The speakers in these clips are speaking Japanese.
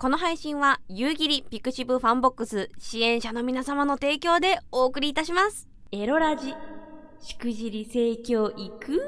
この配信は由宇霧 pixiv FANBOX 支援者の皆様の提供でお送りいたします。エロラジしくじり性教育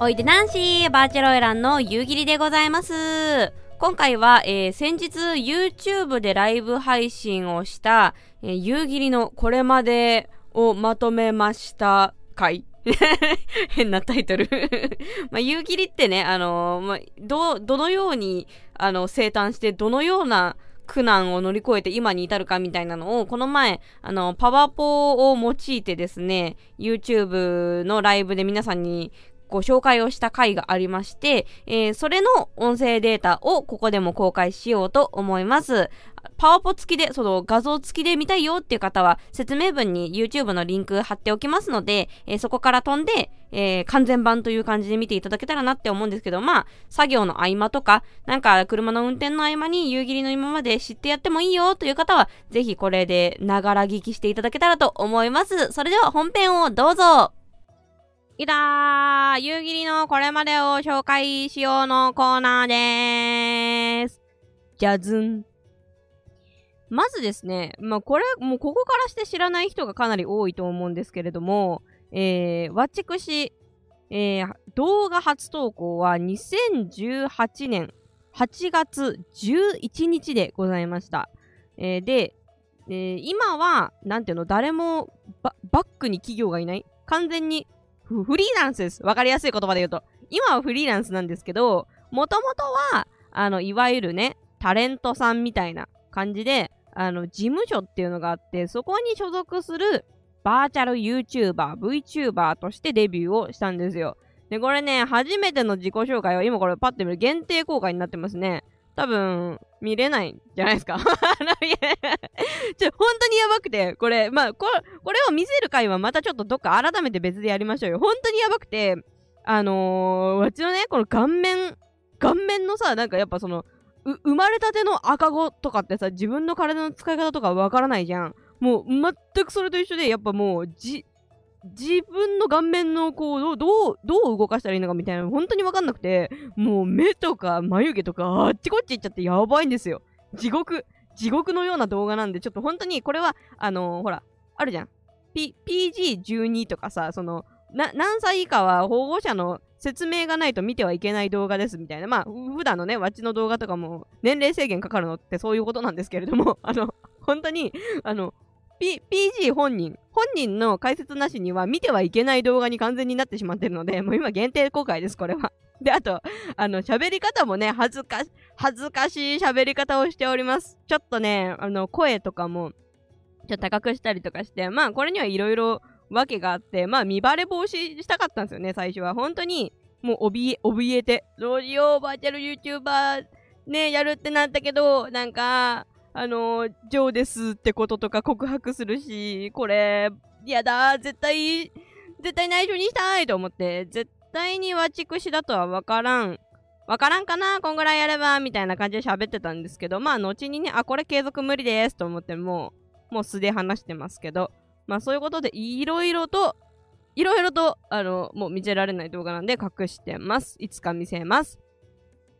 おいでなんしーバーチャル花魁の由宇霧でございます。今回は、えー、先日 YouTube でライブ配信をした、えー、由宇霧のこれまでをまとめました回 変なタイトル。まあ、夕霧ってね、あのー、まあ、ど、どのように、あの、生誕して、どのような苦難を乗り越えて今に至るかみたいなのを、この前、あの、パワポを用いてですね、YouTube のライブで皆さんにご紹介をした回がありまして、えー、それの音声データをここでも公開しようと思います。パワポ付きで、その画像付きで見たいよっていう方は、説明文に YouTube のリンク貼っておきますので、えー、そこから飛んで、えー、完全版という感じで見ていただけたらなって思うんですけど、まあ、作業の合間とか、なんか車の運転の合間に夕霧の今まで知ってやってもいいよという方は、ぜひこれでながら聞きしていただけたらと思います。それでは本編をどうぞいたー夕霧のこれまでを紹介しようのコーナーでーす。じゃずん。まずですね、まあ、これ、もうここからして知らない人がかなり多いと思うんですけれども、えー、わちくし、えー、動画初投稿は2018年8月11日でございました。えー、で、えー、今は、なんていうの、誰もバックに企業がいない完全にフリーランスです。わかりやすい言葉で言うと。今はフリーランスなんですけど、もともとは、あの、いわゆるね、タレントさんみたいな感じで、あの、事務所っていうのがあって、そこに所属するバーチャル YouTuber、VTuber としてデビューをしたんですよ。で、これね、初めての自己紹介は今これパッて見る限定公開になってますね。多分、見れないんじゃないですか ちょ、本当にやばくて、これ、まあ、これ、これを見せる回はまたちょっとどっか改めて別でやりましょうよ。本当にやばくて、あのー、わちのね、この顔面、顔面のさ、なんかやっぱその、生まれたての赤子とかってさ、自分の体の使い方とかわからないじゃん。もう、全くそれと一緒で、やっぱもう、じ、自分の顔面のこう、どう、どう動かしたらいいのかみたいなの本当にわかんなくて、もう目とか眉毛とかあっちこっち行っちゃってやばいんですよ。地獄、地獄のような動画なんで、ちょっと本当にこれは、あのー、ほら、あるじゃん。P、PG12 とかさ、その、な、何歳以下は保護者の説明がないと見てはいけない動画ですみたいな。まあ、普段のね、わちの動画とかも年齢制限かかるのってそういうことなんですけれども、あの、本当に、あの、P、PG 本人、本人の解説なしには見てはいけない動画に完全になってしまってるので、もう今限定公開です、これは。で、あと、あの、喋り方もね、恥ずかし、恥ずかしい喋り方をしております。ちょっとね、あの、声とかも、ちょっと高くしたりとかして、まあ、これにはいろいろ訳があって、まあ、見バレ防止したかったんですよね、最初は。本当に、もう、怯え、怯えて、どうしよう、バーチャル YouTuber、ね、やるってなったけど、なんか、あのー、ジョーですってこととか告白するし、これ、やだ、絶対、絶対内緒にしたいと思って、絶対にわちくしだとはわからん。わからんかなこんぐらいやればみたいな感じで喋ってたんですけど、まあ、後にね、あ、これ継続無理ですと思って、もう、もう素で話してますけど、まあ、そういうことで、いろいろと、いろいろと、あの、もう見せられない動画なんで隠してます。いつか見せます。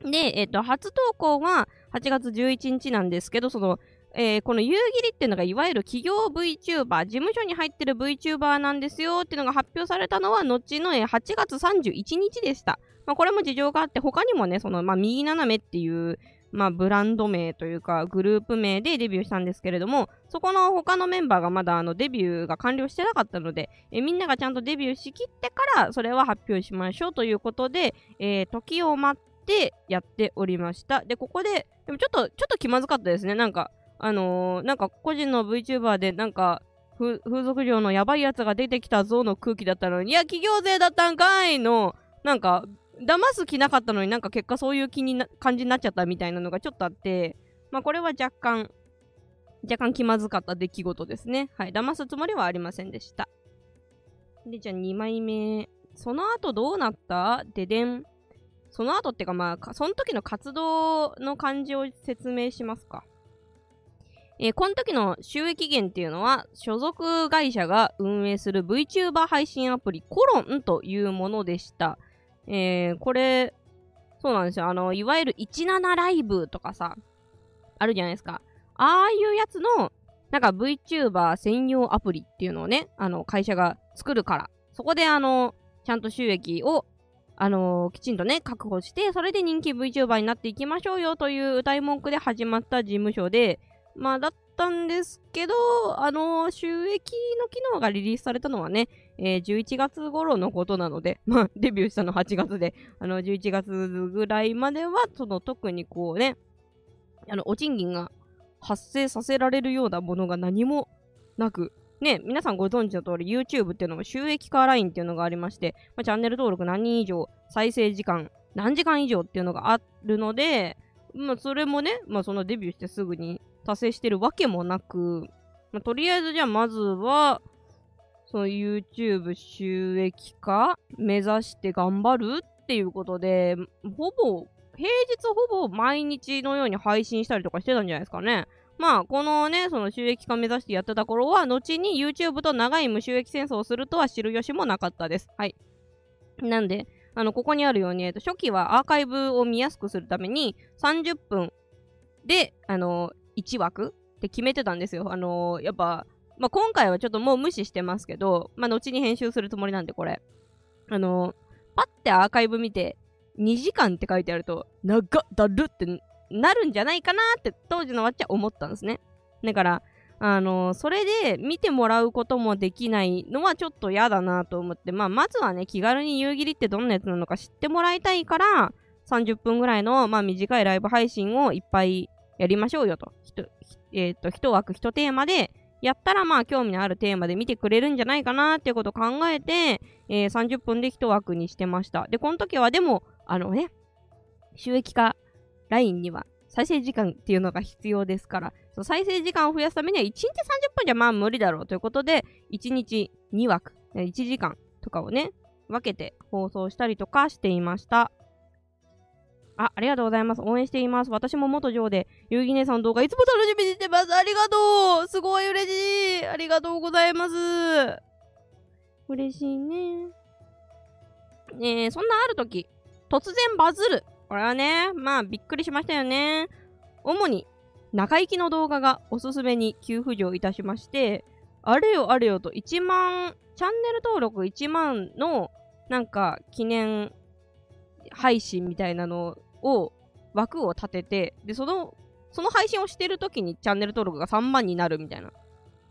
で、えっ、ー、と、初投稿は8月11日なんですけど、その、えー、この夕霧っていうのがいわゆる企業 VTuber、事務所に入ってる VTuber なんですよっていうのが発表されたのは後の、8月31日でした。まあ、これも事情があって、他にもね、その、まあ、右斜めっていう、まあ、ブランド名というか、グループ名でデビューしたんですけれども、そこの他のメンバーがまだあのデビューが完了してなかったので、えみんながちゃんとデビューしきってから、それは発表しましょうということで、えー、時を待ってやっておりました。で、ここで、でもちょっと、ちょっと気まずかったですね。なんか、あのー、なんか個人の VTuber で、なんか、風俗嬢のやばいやつが出てきたぞの空気だったのに、いや、企業税だったんかいの、なんか、騙す気なかったのになんか結果そういう気にな感じになっちゃったみたいなのがちょっとあって、まあこれは若干、若干気まずかった出来事ですね。はい。騙すつもりはありませんでした。で、じゃあ2枚目。その後どうなった？ででん。その後ってかまあ、その時の活動の感じを説明しますか。えー、この時の収益源っていうのは、所属会社が運営する VTuber 配信アプリコロンというものでした。えー、これ、そうなんですよ。あの、いわゆる17ライブとかさ、あるじゃないですか。ああいうやつの、なんか VTuber 専用アプリっていうのをね、あの、会社が作るから、そこであの、ちゃんと収益を、あのー、きちんとね、確保して、それで人気 VTuber になっていきましょうよという歌い文句で始まった事務所で、まあ、だったんですけど、あのー、収益の機能がリリースされたのはね、えー、11月頃のことなので、まあ、デビューしたの8月で、あの、11月ぐらいまでは、その、特にこうね、あの、お賃金が発生させられるようなものが何もなく、ね、皆さんご存知の通り YouTube っていうのも収益化ラインっていうのがありまして、まあ、チャンネル登録何人以上、再生時間何時間以上っていうのがあるので、まあ、それもね、まあ、そのデビューしてすぐに達成してるわけもなく、まあ、とりあえずじゃあまずは、その YouTube 収益化目指して頑張るっていうことで、ほぼ、平日ほぼ毎日のように配信したりとかしてたんじゃないですかね。まあ、このね、その収益化目指してやってた頃は、後に YouTube と長い無収益戦争をするとは知る由もなかったです。はい。なんで、あの、ここにあるように、えっと、初期はアーカイブを見やすくするために、30分で、あの、1枠って決めてたんですよ。あの、やっぱ、まあ、今回はちょっともう無視してますけど、まあ、後に編集するつもりなんで、これ。あの、パッてアーカイブ見て、2時間って書いてあると、長っだるってなるんじゃないかなって当時のわっちゃ思ったんですね。だから、あのー、それで見てもらうこともできないのはちょっと嫌だなと思って、まあ、まずはね、気軽に夕霧ってどんなやつなのか知ってもらいたいから、30分ぐらいの、まあ、短いライブ配信をいっぱいやりましょうよと。えっ、ー、と、一枠一テーマで、やったらまあ興味のあるテーマで見てくれるんじゃないかなっていうことを考えて、えー、30分で一枠にしてました。で、この時はでも、あのね、収益化 LINE には再生時間っていうのが必要ですから、その再生時間を増やすためには1日30分じゃまあ無理だろうということで、1日2枠、1時間とかをね、分けて放送したりとかしていました。あ、ありがとうございます。応援しています。私も元上で、ゆうぎねさんの動画いつも楽しみにしてます。ありがとうすごい嬉しいありがとうございます嬉しいね。え、そんなある時、突然バズるこれはね、まあびっくりしましたよね。主に中行きの動画がおすすめに急浮上いたしまして、あれよあれよと1万、チャンネル登録1万のなんか記念配信みたいなのを枠を立てて、で、その、その配信をしてる時にチャンネル登録が3万になるみたいな。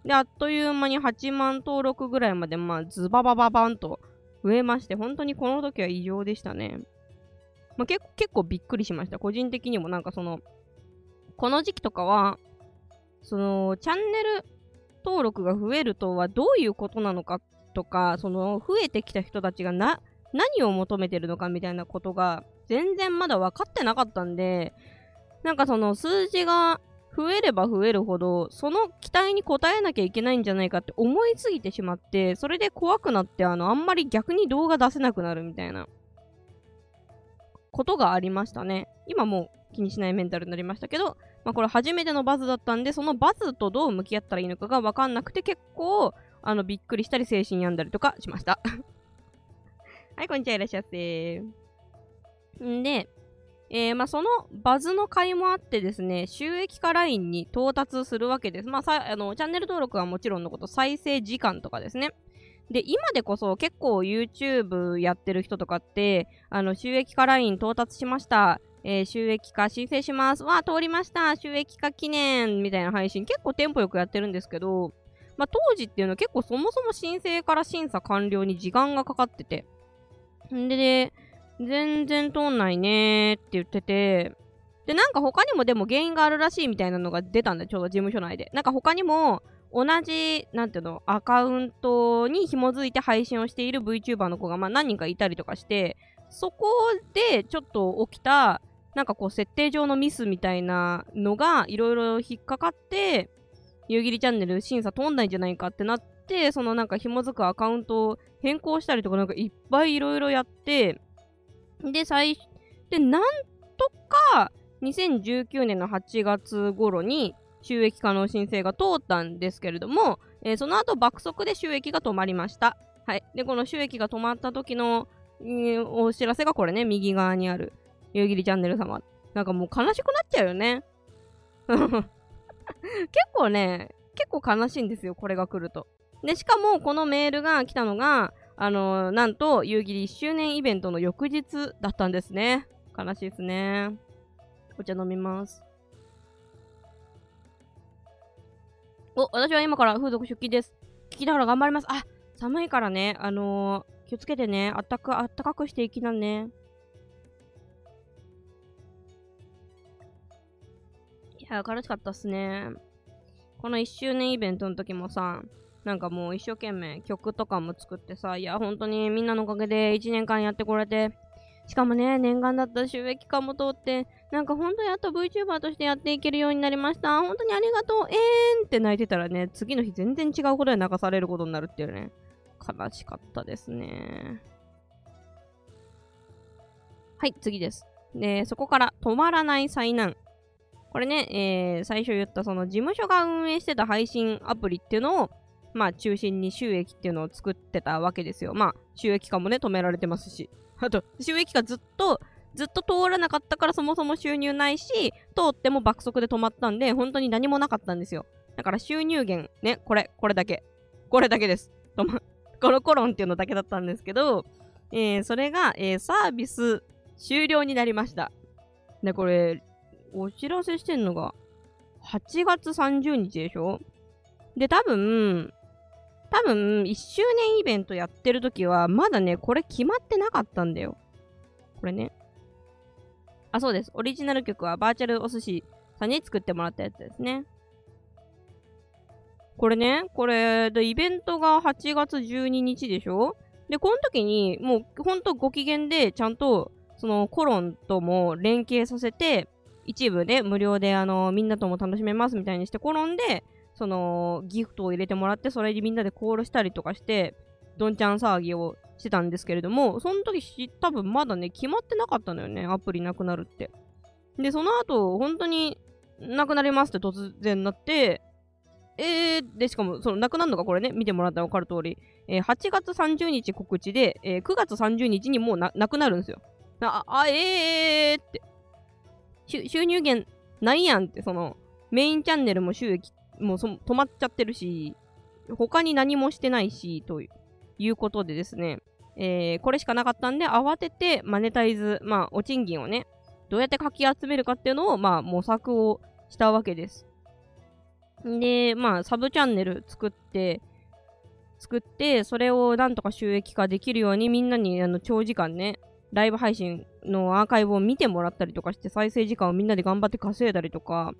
で、あっという間に8万登録ぐらいまで、まあ、ズババババンと増えまして、本当にこの時は異常でしたね。まあ、結構びっくりしました。個人的にもなんかその、この時期とかは、その、チャンネル登録が増えるとはどういうことなのかとか、その、増えてきた人たちがな、何を求めてるのかみたいなことが、全然まだ分かってなかったんで、なんかその数字が増えれば増えるほど、その期待に応えなきゃいけないんじゃないかって思いすぎてしまって、それで怖くなって、あの、あんまり逆に動画出せなくなるみたいな。ことがありましたね。今もう気にしないメンタルになりましたけど、まあ、これ初めてのバズだったんで、そのバズとどう向き合ったらいいのかが分かんなくて結構、あの、びっくりしたり精神病んだりとかしました。はい、こんにちは、いらっしゃって。んで、えー、まあ、そのバズの会もあってですね、収益化ラインに到達するわけです。まあ、あのチャンネル登録はもちろんのこと、再生時間とかですね。で、今でこそ結構 YouTube やってる人とかって、あの、収益化ライン到達しました。えー、収益化申請します。わ通りました。収益化記念みたいな配信結構テンポよくやってるんですけど、まあ、当時っていうのは結構そもそも申請から審査完了に時間がかかってて。んで、で全然通んないねーって言ってて、で、なんか他にもでも原因があるらしいみたいなのが出たんだよ、ちょうど事務所内で。なんか他にも、同じ、なんていうの、アカウントに紐づいて配信をしている VTuber の子が、まあ、何人かいたりとかして、そこでちょっと起きた、なんかこう、設定上のミスみたいなのが、いろいろ引っかかって、夕霧チャンネル審査通んないんじゃないかってなって、そのなんか紐づくアカウントを変更したりとか、なんかいっぱいいろいろやって、で、最、で、なんとか、2019年の8月頃に、収益化の申請が通ったんですけれども、えー、その後爆速で収益が止まりました。はい。で、この収益が止まった時のお知らせがこれね、右側にある、夕霧チャンネル様。なんかもう悲しくなっちゃうよね。結構ね、結構悲しいんですよ、これが来ると。で、しかも、このメールが来たのが、あのー、なんと、夕霧1周年イベントの翌日だったんですね。悲しいですね。お茶飲みます。お、私は今から風俗出勤です。聞きながら頑張ります。あ、寒いからね、あのー、気をつけてね。あったか、あったかくしていきなね。いや、悲しかったっすね。この1周年イベントの時もさ、なんかもう一生懸命曲とかも作ってさ、いや、本当にみんなのおかげで1年間やってこれて、しかもね、念願だった収益化も通って、なんか本当やっと VTuber としてやっていけるようになりました。本当にありがとう。えーんって泣いてたらね、次の日全然違うことで泣かされることになるっていうね。悲しかったですね。はい、次です。で、そこから止まらない災難。これね、えー、最初言ったその事務所が運営してた配信アプリっていうのをまあ中心に収益っていうのを作ってたわけですよ。まあ収益化もね、止められてますし。あと、収益化ずっと、ずっと通らなかったからそもそも収入ないし、通っても爆速で止まったんで、本当に何もなかったんですよ。だから収入源、ね、これ、これだけ。これだけです。止ま、コロコロンっていうのだけだったんですけど、えー、それが、えー、サービス終了になりました。で、これ、お知らせしてんのが、8月30日でしょ？で、多分、多分、1周年イベントやってる時は、まだね、これ決まってなかったんだよ。これね。あ、そうです。オリジナル曲はバーチャルお寿司さんに作ってもらったやつですね。これね、これ、で、イベントが8月12日でしょ？で、この時に、もう、ほんとご機嫌で、ちゃんと、その、コロンとも連携させて、一部ね、無料で、あの、みんなとも楽しめますみたいにして、コロンで、その、ギフトを入れてもらって、それでみんなでコールしたりとかして、どんちゃん騒ぎをしてたんですけれども、その時多分まだね、決まってなかったのよね、アプリなくなるって。で、その後、本当に、なくなりますって突然なって、えー、で、しかも、その、なくなるのがこれね、見てもらったらわかる通り、えー、8月30日告知で、えー、9月30日にもうな、なくなるんですよ。あ、あ、えーって。収入源ないやんって、その、メインチャンネルも収益もう止まっちゃってるし、他に何もしてないし、といういうことでですね、えー、これしかなかったんで、慌ててマネタイズ、まあ、お賃金をね、どうやってかき集めるかっていうのを、まあ、模索をしたわけです。で、まあ、サブチャンネル作って、作って、それをなんとか収益化できるようにみんなにあの長時間ね、ライブ配信のアーカイブを見てもらったりとかして再生時間をみんなで頑張って稼いだりとか、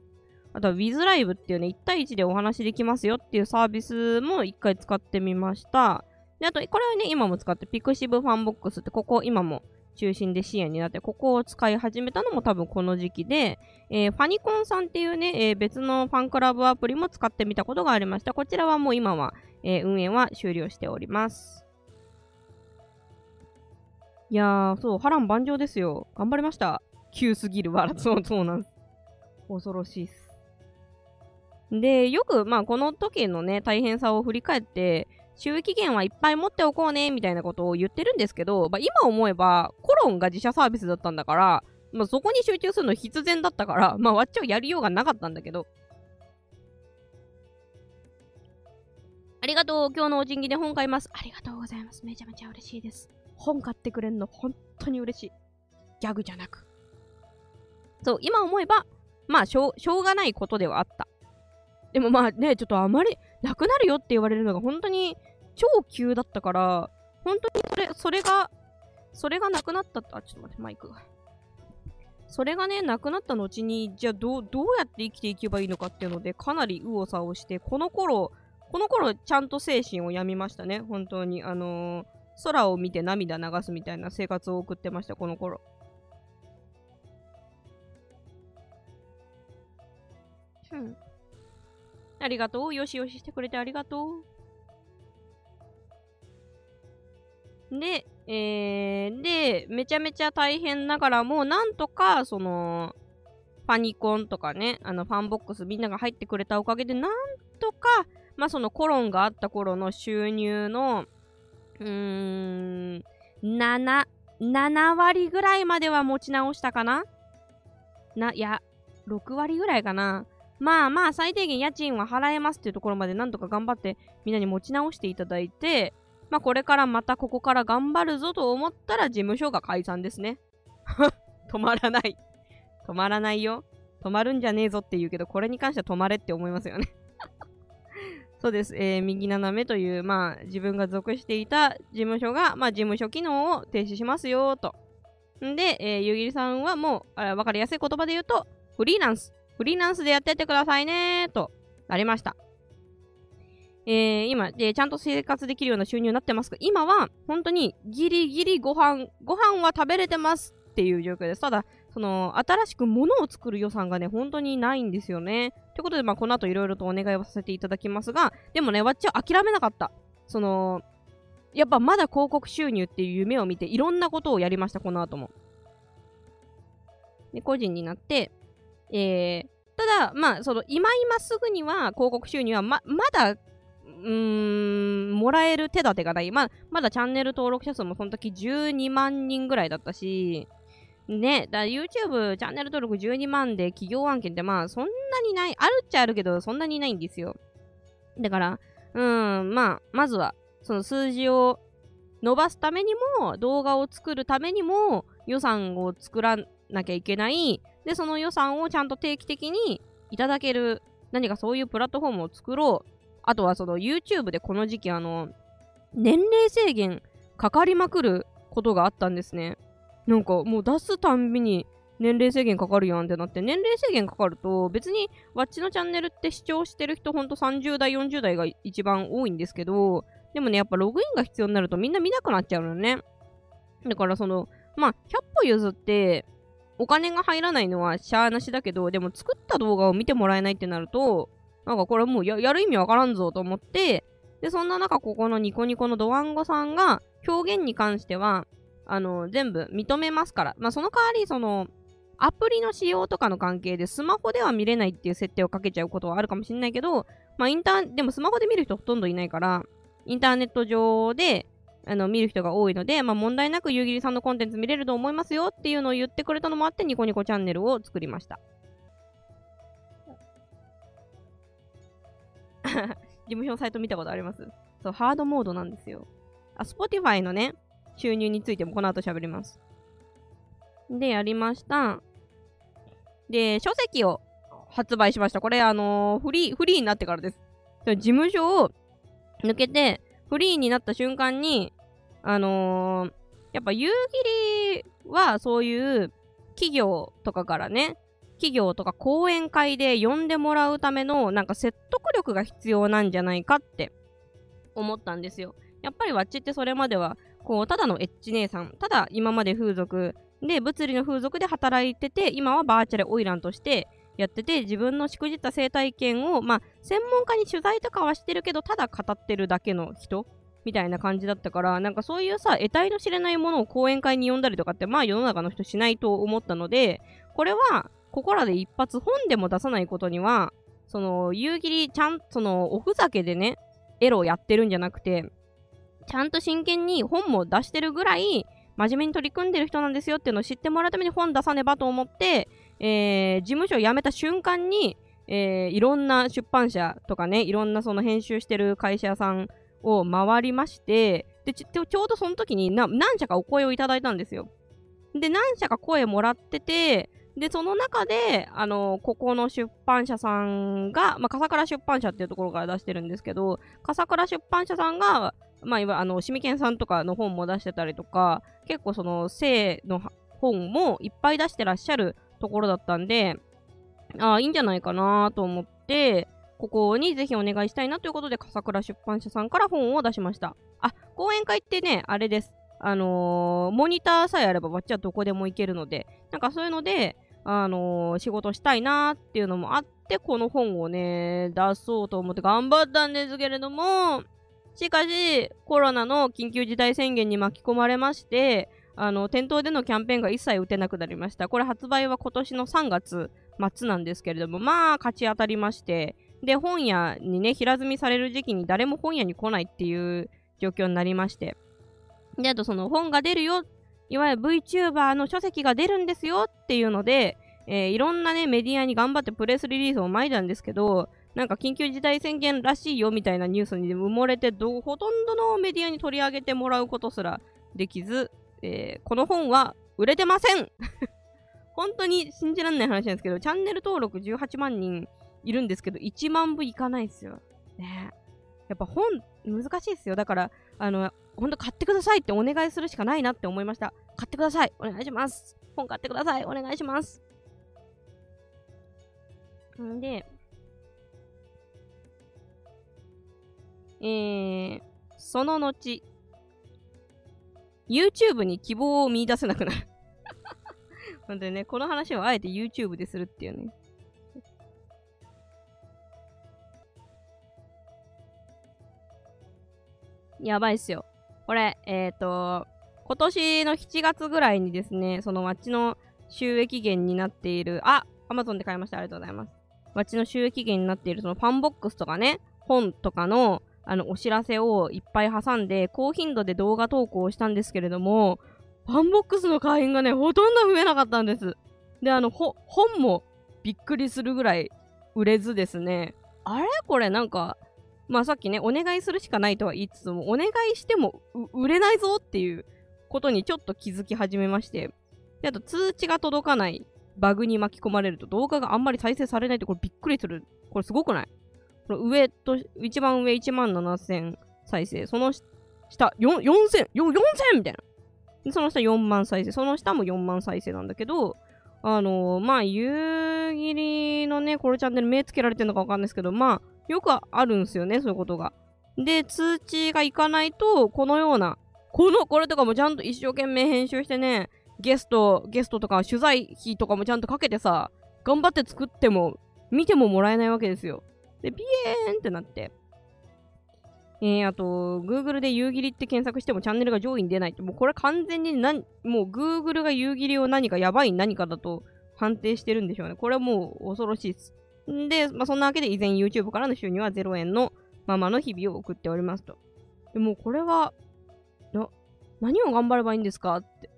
あとは WithLive っていうね、1対1でお話できますよっていうサービスも1回使ってみました。で、あと、これはね、今も使って、 pixiv FANBOX って、ここ今も中心で支援になって、ここを使い始めたのも多分この時期で、えー、ファニコンさんっていうね、えー、別のファンクラブアプリも使ってみたことがありました。こちらはもう今は、えー、運営は終了しております。いやー、そう、波乱万丈ですよ。頑張りました。急すぎるわ。そう、そうなんです。恐ろしいっす。で、よく、まあ、この時のね、大変さを振り返って、収益源はいっぱい持っておこうね、みたいなことを言ってるんですけど、まあ、今思えば、コロンが自社サービスだったんだから、まあ、そこに集中するの必然だったから、まあ、わっちはやりようがなかったんだけど。ありがとう。今日のおじんぎで本買います。ありがとうございます。めちゃめちゃ嬉しいです。本買ってくれんの、本当に嬉しい。ギャグじゃなく。そう、今思えば、まあしょう、しょうがないことではあった。でもまあね、ちょっとあまり、なくなるよって言われるのが本当に超急だったから、本当にそれ、それが、それがなくなったあ、ちょっと待って、マイクが。それがね、なくなった後に、じゃあどう、どうやって生きていけばいいのかっていうので、かなり右往左往して、この頃、この頃、ちゃんと精神を病みましたね、本当に。あのー、空を見て涙流すみたいな生活を送ってました、この頃。うん。ありがとう。よしよししてくれてありがとう。で、えー、で、めちゃめちゃ大変ながらも、なんとか、その、 Fanicon とかね、あの、ファンボックスみんなが入ってくれたおかげで、なんとか、まあ、そのコロンがあった頃の収入の、うーん、7、7割ぐらいまでは持ち直したかな？な、いや、6割ぐらいかな。まあまあ、最低限家賃は払えますっていうところまでなんとか頑張ってみんなに持ち直していただいて、まあこれからまたここから頑張るぞと思ったら事務所が解散ですね。止まらない。止まらないよ。止まるんじゃねえぞって言うけど、これに関しては止まれって思いますよね そうです。えー、右斜めという、まあ、自分が属していた事務所が、まあ、事務所機能を停止しますよ、と。んで、えー、ゆぎりさんはもう、わかりやすい言葉で言うと、フリーランス。フリーランスでやってってくださいね、となりました。えー、今、えー、ちゃんと生活できるような収入になってますが、今は、本当にギリギリご飯、ご飯は食べれてますっていう状況です。ただ、その、新しく物を作る予算がね、本当にないんですよね。ということで、まあ、この後いろいろとお願いをさせていただきますが、でもね、わっちは諦めなかった。その、やっぱまだ広告収入っていう夢を見て、いろんなことをやりました、この後も。で、個人になって、えー、ただ、まあ、その、今今すぐには広告収入はま、まだ、うーん、もらえる手立てがない。まあ、まだチャンネル登録者数もその時12万人ぐらいだったし、ね、YouTube チャンネル登録12万で企業案件ってまあそんなにない、あるっちゃあるけどそんなにないんですよ。だから、うん、まあ、まずはその数字を伸ばすためにも、動画を作るためにも予算を作らなきゃいけない。で、その予算をちゃんと定期的にいただける、何かそういうプラットフォームを作ろう。あとはその YouTube でこの時期あの、年齢制限かかりまくることがあったんですね。なんかもう出すたんびに年齢制限かかるやんってなって、年齢制限かかると、別にわっちのチャンネルって視聴してる人ほんと30代、40代が一番多いんですけど、でもね、やっぱログインが必要になるとみんな見なくなっちゃうのね。だからその、まあ、100歩譲って、お金が入らないのはしゃーなしだけど、でも作った動画を見てもらえないってなると、なんかこれもうやる意味わからんぞと思って、で、そんな中、ここのニコニコのドワンゴさんが、表現に関しては、あの、全部認めますから。まあ、その代わり、その、アプリの使用とかの関係でスマホでは見れないっていう設定をかけちゃうことはあるかもしれないけど、まあ、インター、でもスマホで見る人ほとんどいないから、インターネット上で、あの、見る人が多いので、まあ、問題なく夕霧さんのコンテンツ見れると思いますよっていうのを言ってくれたのもあって、ニコニコチャンネルを作りました。事務所のサイト見たことあります？そう、ハードモードなんですよ。あ、Spotify のね、収入についてもこの後喋ります。で、やりました。で、書籍を発売しました。これ、あのー、フリー、フリーになってからです。事務所を抜けて、フリーになった瞬間に、あのー、やっぱ夕霧はそういう企業とかからね、企業とか講演会で呼んでもらうためのなんか説得力が必要なんじゃないかって思ったんですよ。やっぱりわっちってそれまではこう、ただのエッチ姉さん、ただ今まで風俗で、物理の風俗で働いてて、今はバーチャルオイランとしてやってて、自分のしくじった生態験を、まあ、専門家に取材とかはしてるけど、ただ語ってるだけの人みたいな感じだったから、なんかそういうさ、得体の知れないものを講演会に呼んだりとかって、まあ世の中の人しないと思ったので、これは、ここらで一発本でも出さないことには、その、夕霧ちゃん、その、おふざけでね、エロをやってるんじゃなくて、ちゃんと真剣に本も出してるぐらい、真面目に取り組んでる人なんですよっていうのを知ってもらうために本出さねばと思って、えー、事務所を辞めた瞬間に、えー、いろんな出版社とかね、いろんなその編集してる会社さんを回りまして、でちょうどその時に何社かお声をいただいたんですよ。で、何社か声もらってて、で、その中で、あの、ここの出版社さんが、まあ、笠倉出版社っていうところから出してるんですけど、笠倉出版社さんが、まあ、いわあの、シミケンさんとかの本も出してたりとか、結構その、性の本もいっぱい出してらっしゃるところだったんで、ああ、いいんじゃないかなと思って、ここにぜひお願いしたいなということで、笠倉出版社さんから本を出しました。あ、講演会ってね、あれです。あのー、モニターさえあれば、わっちはどこでも行けるので、なんかそういうので、あのー、仕事したいなっていうのもあって、この本をね、出そうと思って頑張ったんですけれども、しかし、コロナの緊急事態宣言に巻き込まれまして、あの、店頭でのキャンペーンが一切打てなくなりました。これ発売は今年の3月末なんですけれども、まあ、勝ち当たりまして、で、本屋にね、平積みされる時期に誰も本屋に来ないっていう状況になりまして、で、あとその本が出るよ、いわゆる VTuber の書籍が出るんですよっていうので、えー、いろんなね、メディアに頑張ってプレスリリースを巻いたんですけど、なんか緊急事態宣言らしいよみたいなニュースに埋もれてど、ほとんどのメディアに取り上げてもらうことすらできず、えー、この本は売れてません。本当に信じられない話なんですけど、チャンネル登録18万人いるんですけど、1万部いかないですよ。ねやっぱ本、難しいですよ。だから、あの、ほんと買ってくださいってお願いするしかないなって思いました。買ってくださいお願いします本買ってくださいお願いしますんで、えー、その後、YouTube に希望を見出せなくなる 本当にね、この話をあえて YouTube でするっていうね。やばいっすよ。これ、えっ、ー、と、今年の7月ぐらいにですね、その街の収益源になっている、あ、Amazon で買いました。ありがとうございます。わっちの収益源になっているそのファンボックスとかね、本とかのあのお知らせをいっぱい挟んで、高頻度で動画投稿をしたんですけれども、ファンボックスの会員がね、ほとんど増えなかったんです。で、あの、本もびっくりするぐらい売れずですね、あれ？これなんか、まあさっきね、お願いするしかないとは言いつつも、お願いしても売れないぞっていうことにちょっと気づき始めまして、で、あと通知が届かないバグに巻き込まれると動画があんまり再生されないってこれびっくりする。これすごくない？この上と、一番上1万7000再生。その下、4000、4000みたいな。その下4万再生。その下も4万再生なんだけど、あのー、まあ、夕霧のね、このチャンネル目つけられてるのかわかんないですけど、まあ、よくあるんですよね、そういうことが。で、通知がいかないと、このような、この、これとかもちゃんと一生懸命編集してね、ゲスト、ゲストとか取材費とかもちゃんとかけてさ、頑張って作っても、見てももらえないわけですよ。で、ピエーンってなって。えー、あと、Google で夕霧って検索してもチャンネルが上位に出ないって、もうこれ完全に何、もう Google が夕霧を何かやばい何かだと判定してるんでしょうね。これはもう恐ろしいです。で、まあ、そんなわけで以前 YouTube からの収入は0円のままの日々を送っておりますと。でもこれは、な、何を頑張ればいいんですかって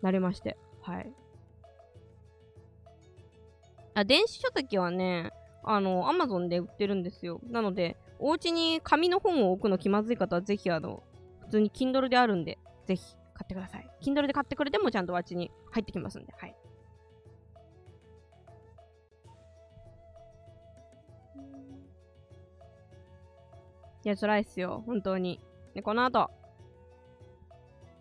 なりまして。はい。あ、電子書籍はね、あの、アマゾンで売ってるんですよ。なので、お家に紙の本を置くの気まずい方は、ぜひ、あの、普通に Kindle であるんで、ぜひ買ってください。Kindle で買ってくれてもちゃんとお家に入ってきますんで、はい。いや、辛いっすよ。本当に。で、この後。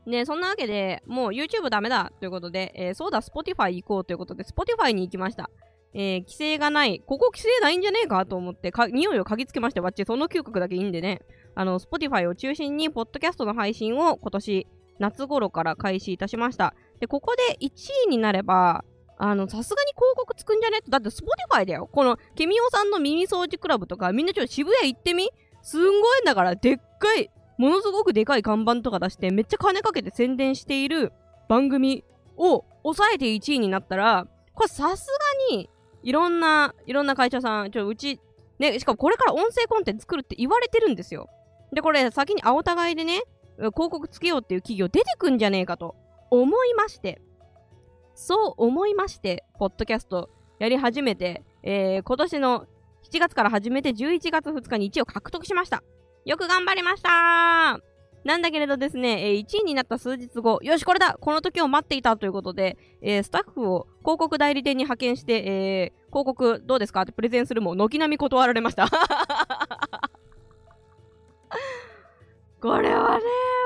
ね、そんなわけで、もう YouTube ダメだということで、えー、そうだ、Spotify 行こうということで、Spotify に行きました。えー、規制がない。ここ規制ないんじゃねえかと思って、か、匂いを嗅ぎつけまして、わっち、その嗅覚だけいいんでね。あの、Spotify を中心に、ポッドキャストの配信を今年、夏頃から開始いたしました。で、ここで1位になれば、あの、さすがに広告つくんじゃね？だって Spotify だよ。この、ケミオさんの耳掃除クラブとか、みんなちょっと渋谷行ってみ？すんごいんだから、でっかい、ものすごくでかい看板とか出して、めっちゃ金かけて宣伝している番組を抑えて1位になったら、これさすがに、いろんな、いろんな会社さん、ちょ、うち、ね、しかもこれから音声コンテンツ作るって言われてるんですよ。で、これ先に青互いでね、広告つけようっていう企業出てくんじゃねえかと思いまして、そう思いまして、ポッドキャストやり始めて、えー、今年の7月から始めて11月2日に1位を獲得しました。よく頑張りましたなんだけれどですね、え、1位になった数日後、よし、これだこの時を待っていたということで、えー、スタッフを広告代理店に派遣して、えー、広告どうですか？ってプレゼンするも、軒並み断られました。これはね、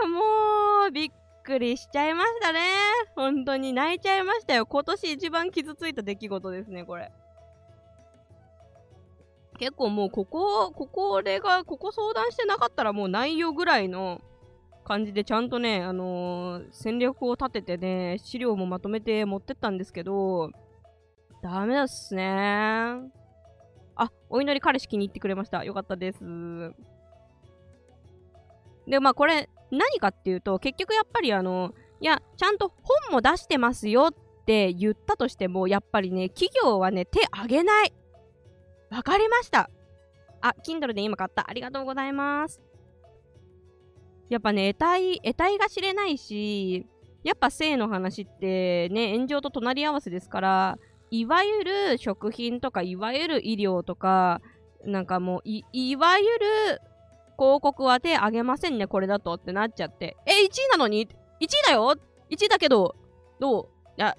もう、びっくりしちゃいましたね。本当に泣いちゃいましたよ。今年一番傷ついた出来事ですね、これ。結構もうここ、ここれが、ここ相談してなかったらもう内容ぐらいの感じでちゃんとね、あのー、戦略を立ててね、資料もまとめて持ってったんですけど、ダメだっすねあ、お祈り彼氏気に入ってくれました。よかったです。で、まあこれ、何かっていうと、結局やっぱりあの、いや、ちゃんと本も出してますよって言ったとしても、やっぱりね、企業はね、手あげない。わかりました。あ、Kindle で今買った。ありがとうございます。やっぱね、得体、得体が知れないし、やっぱ性の話ってね、炎上と隣り合わせですから、いわゆる食品とか、いわゆる医療とか、なんかもうい、いわゆる広告は手あげませんね、これだとってなっちゃって。え、1位なのに ?1 位だよ ?1 位だけど、どう？いや、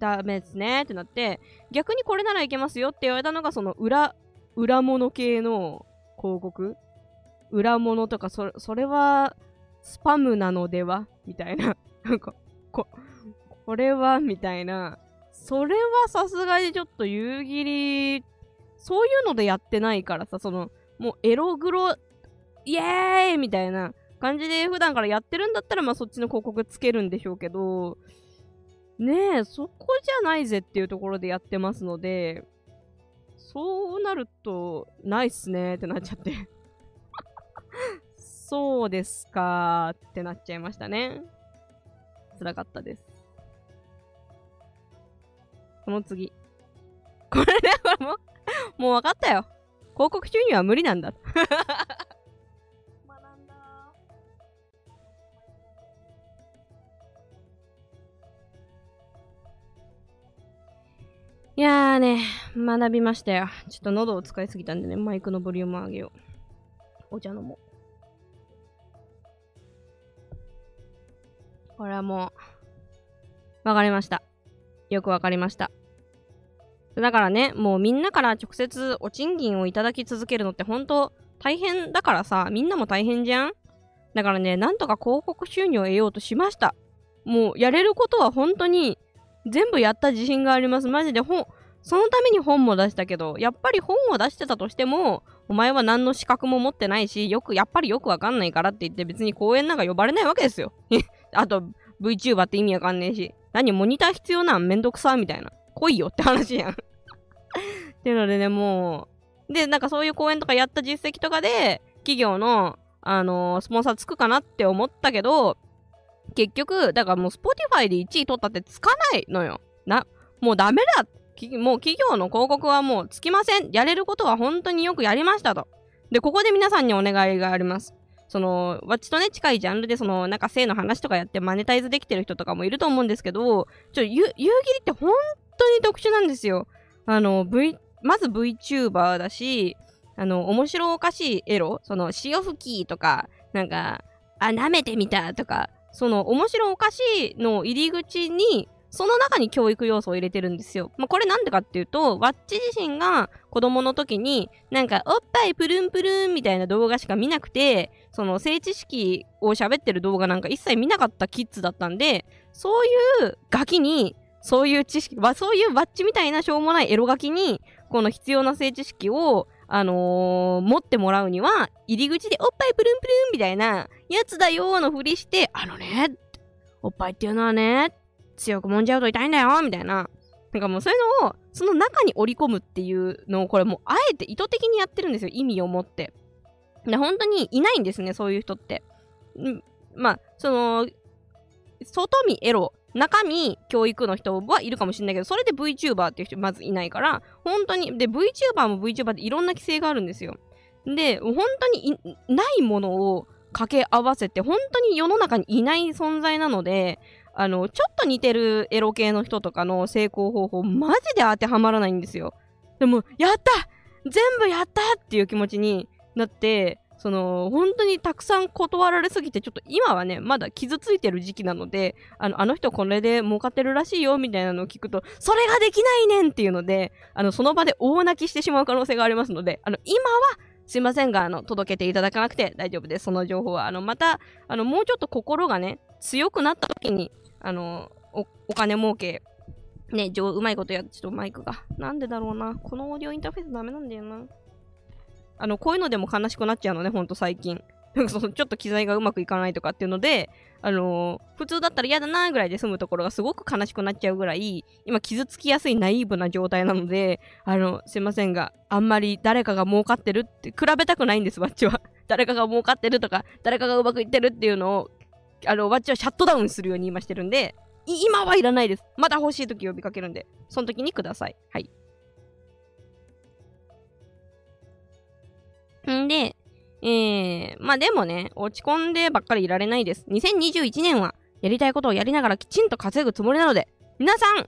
ダメですねってなって、逆にこれならいけますよって言われたのが、その裏、裏物系の広告？裏物とか、それ、それは、スパムなのでは？みたいな。なんか、こ、これは？みたいな。それはさすがにちょっと夕霧、そういうのでやってないからさ、その、もうエログロ、イエーイみたいな感じで普段からやってるんだったら、まあそっちの広告つけるんでしょうけど、ねえ、そこじゃないぜっていうところでやってますので、そうなると、ないっすねってなっちゃって そうですかってなっちゃいましたね。辛かったです。その次。これね、これも、もう分かったよ。広告収入は無理なんだ。いやーね、学びましたよ。ちょっと喉を使いすぎたんでね、マイクのボリューム上げよう。お茶飲もう。これはもう、わかりました。よくわかりました。だからね、もうみんなから直接お賃金をいただき続けるのって本当大変だからさ、みんなも大変じゃんだからね、なんとか広告収入を得ようとしました。もうやれることは本当に全部やった自信があります。マジで本、そのために本も出したけど、やっぱり本を出してたとしても、お前は何の資格も持ってないし、よく、やっぱりよくわかんないからって言って別に公演なんか呼ばれないわけですよ。あと、VTuber って意味わかんねえし。何モニター必要なん？めんどくさみたいな。来いよって話やん っていうのでね、もう、で、なんかそういう公演とかやった実績とかで、企業の、あのー、スポンサーつくかなって思ったけど、結局、だからもう Spotify で1位取ったってつかないのよ。な、もうダメだもう企業の広告はもうつきません。やれることは本当によくやりましたと。で、ここで皆さんにお願いがあります。その、わちとね、近いジャンルで、その、なんか性の話とかやってマネタイズできてる人とかもいると思うんですけど、ちょ、夕霧って本当に特殊なんですよ。あの、V、まず VTuber だし、あの、面白おかしいエロ、その、潮吹きとか、なんか、あ、舐めてみたとか、その面白おかしいの入り口に、その中に教育要素を入れてるんですよ。まあ、これなんでかっていうと、ワッチ自身が子供の時に、なんか、おっぱいプルンプルンみたいな動画しか見なくて、その性知識を喋ってる動画なんか一切見なかったキッズだったんで、そういうガキに、そういう知識、そういうワッチみたいなしょうもないエロガキに、この必要な性知識をあのー、持ってもらうには、入り口でおっぱいプルンプルンみたいなやつだよのふりして、あのね、おっぱいっていうのはね、強く揉んじゃうと痛いんだよみたいな。なんかもうそういうのを、その中に織り込むっていうのを、これもうあえて意図的にやってるんですよ。意味を持って。で、本当にいないんですね、そういう人って。んまあ、その、外見エロ中身教育の人はいるかもしれないけど、それで VTuber っていう人まずいないから、本当に、で、VTuber も VTuber っていろんな規制があるんですよ。で、本当にないものを掛け合わせて、本当に世の中にいない存在なので、あの、ちょっと似てるエロ系の人とかの成功方法、マジで当てはまらないんですよ。でも、やった全部やったっていう気持ちになって、その、本当にたくさん断られすぎて、ちょっと今はね、まだ傷ついてる時期なので、あの、あの人これで儲かってるらしいよ、みたいなのを聞くと、それができないねんっていうので、あの、その場で大泣きしてしまう可能性がありますので、あの、今は、すいませんが、あの、届けていただかなくて大丈夫です。その情報は。あの、また、あの、もうちょっと心がね、強くなった時に、あの、お、お金儲け、ね、上、うまいことや、ちょっとマイクが。なんでだろうな。このオーディオインターフェースダメなんだよな。あの、こういうのでも悲しくなっちゃうのね、ほんと最近。なんかそのちょっと機材がうまくいかないとかっていうので、あのー、普通だったら嫌だなぐらいで済むところがすごく悲しくなっちゃうぐらい、今傷つきやすいナイーブな状態なので、あの、すいませんが、あんまり誰かが儲かってるって比べたくないんです、わっちは。誰かが儲かってるとか、誰かがうまくいってるっていうのを、あの、わっちはシャットダウンするように今してるんで、今はいらないです。また欲しい時呼びかけるんで、その時にください。はい。んで、えー、まあでもね、落ち込んでばっかりいられないです。2021年は、やりたいことをやりながらきちんと稼ぐつもりなので、皆さん、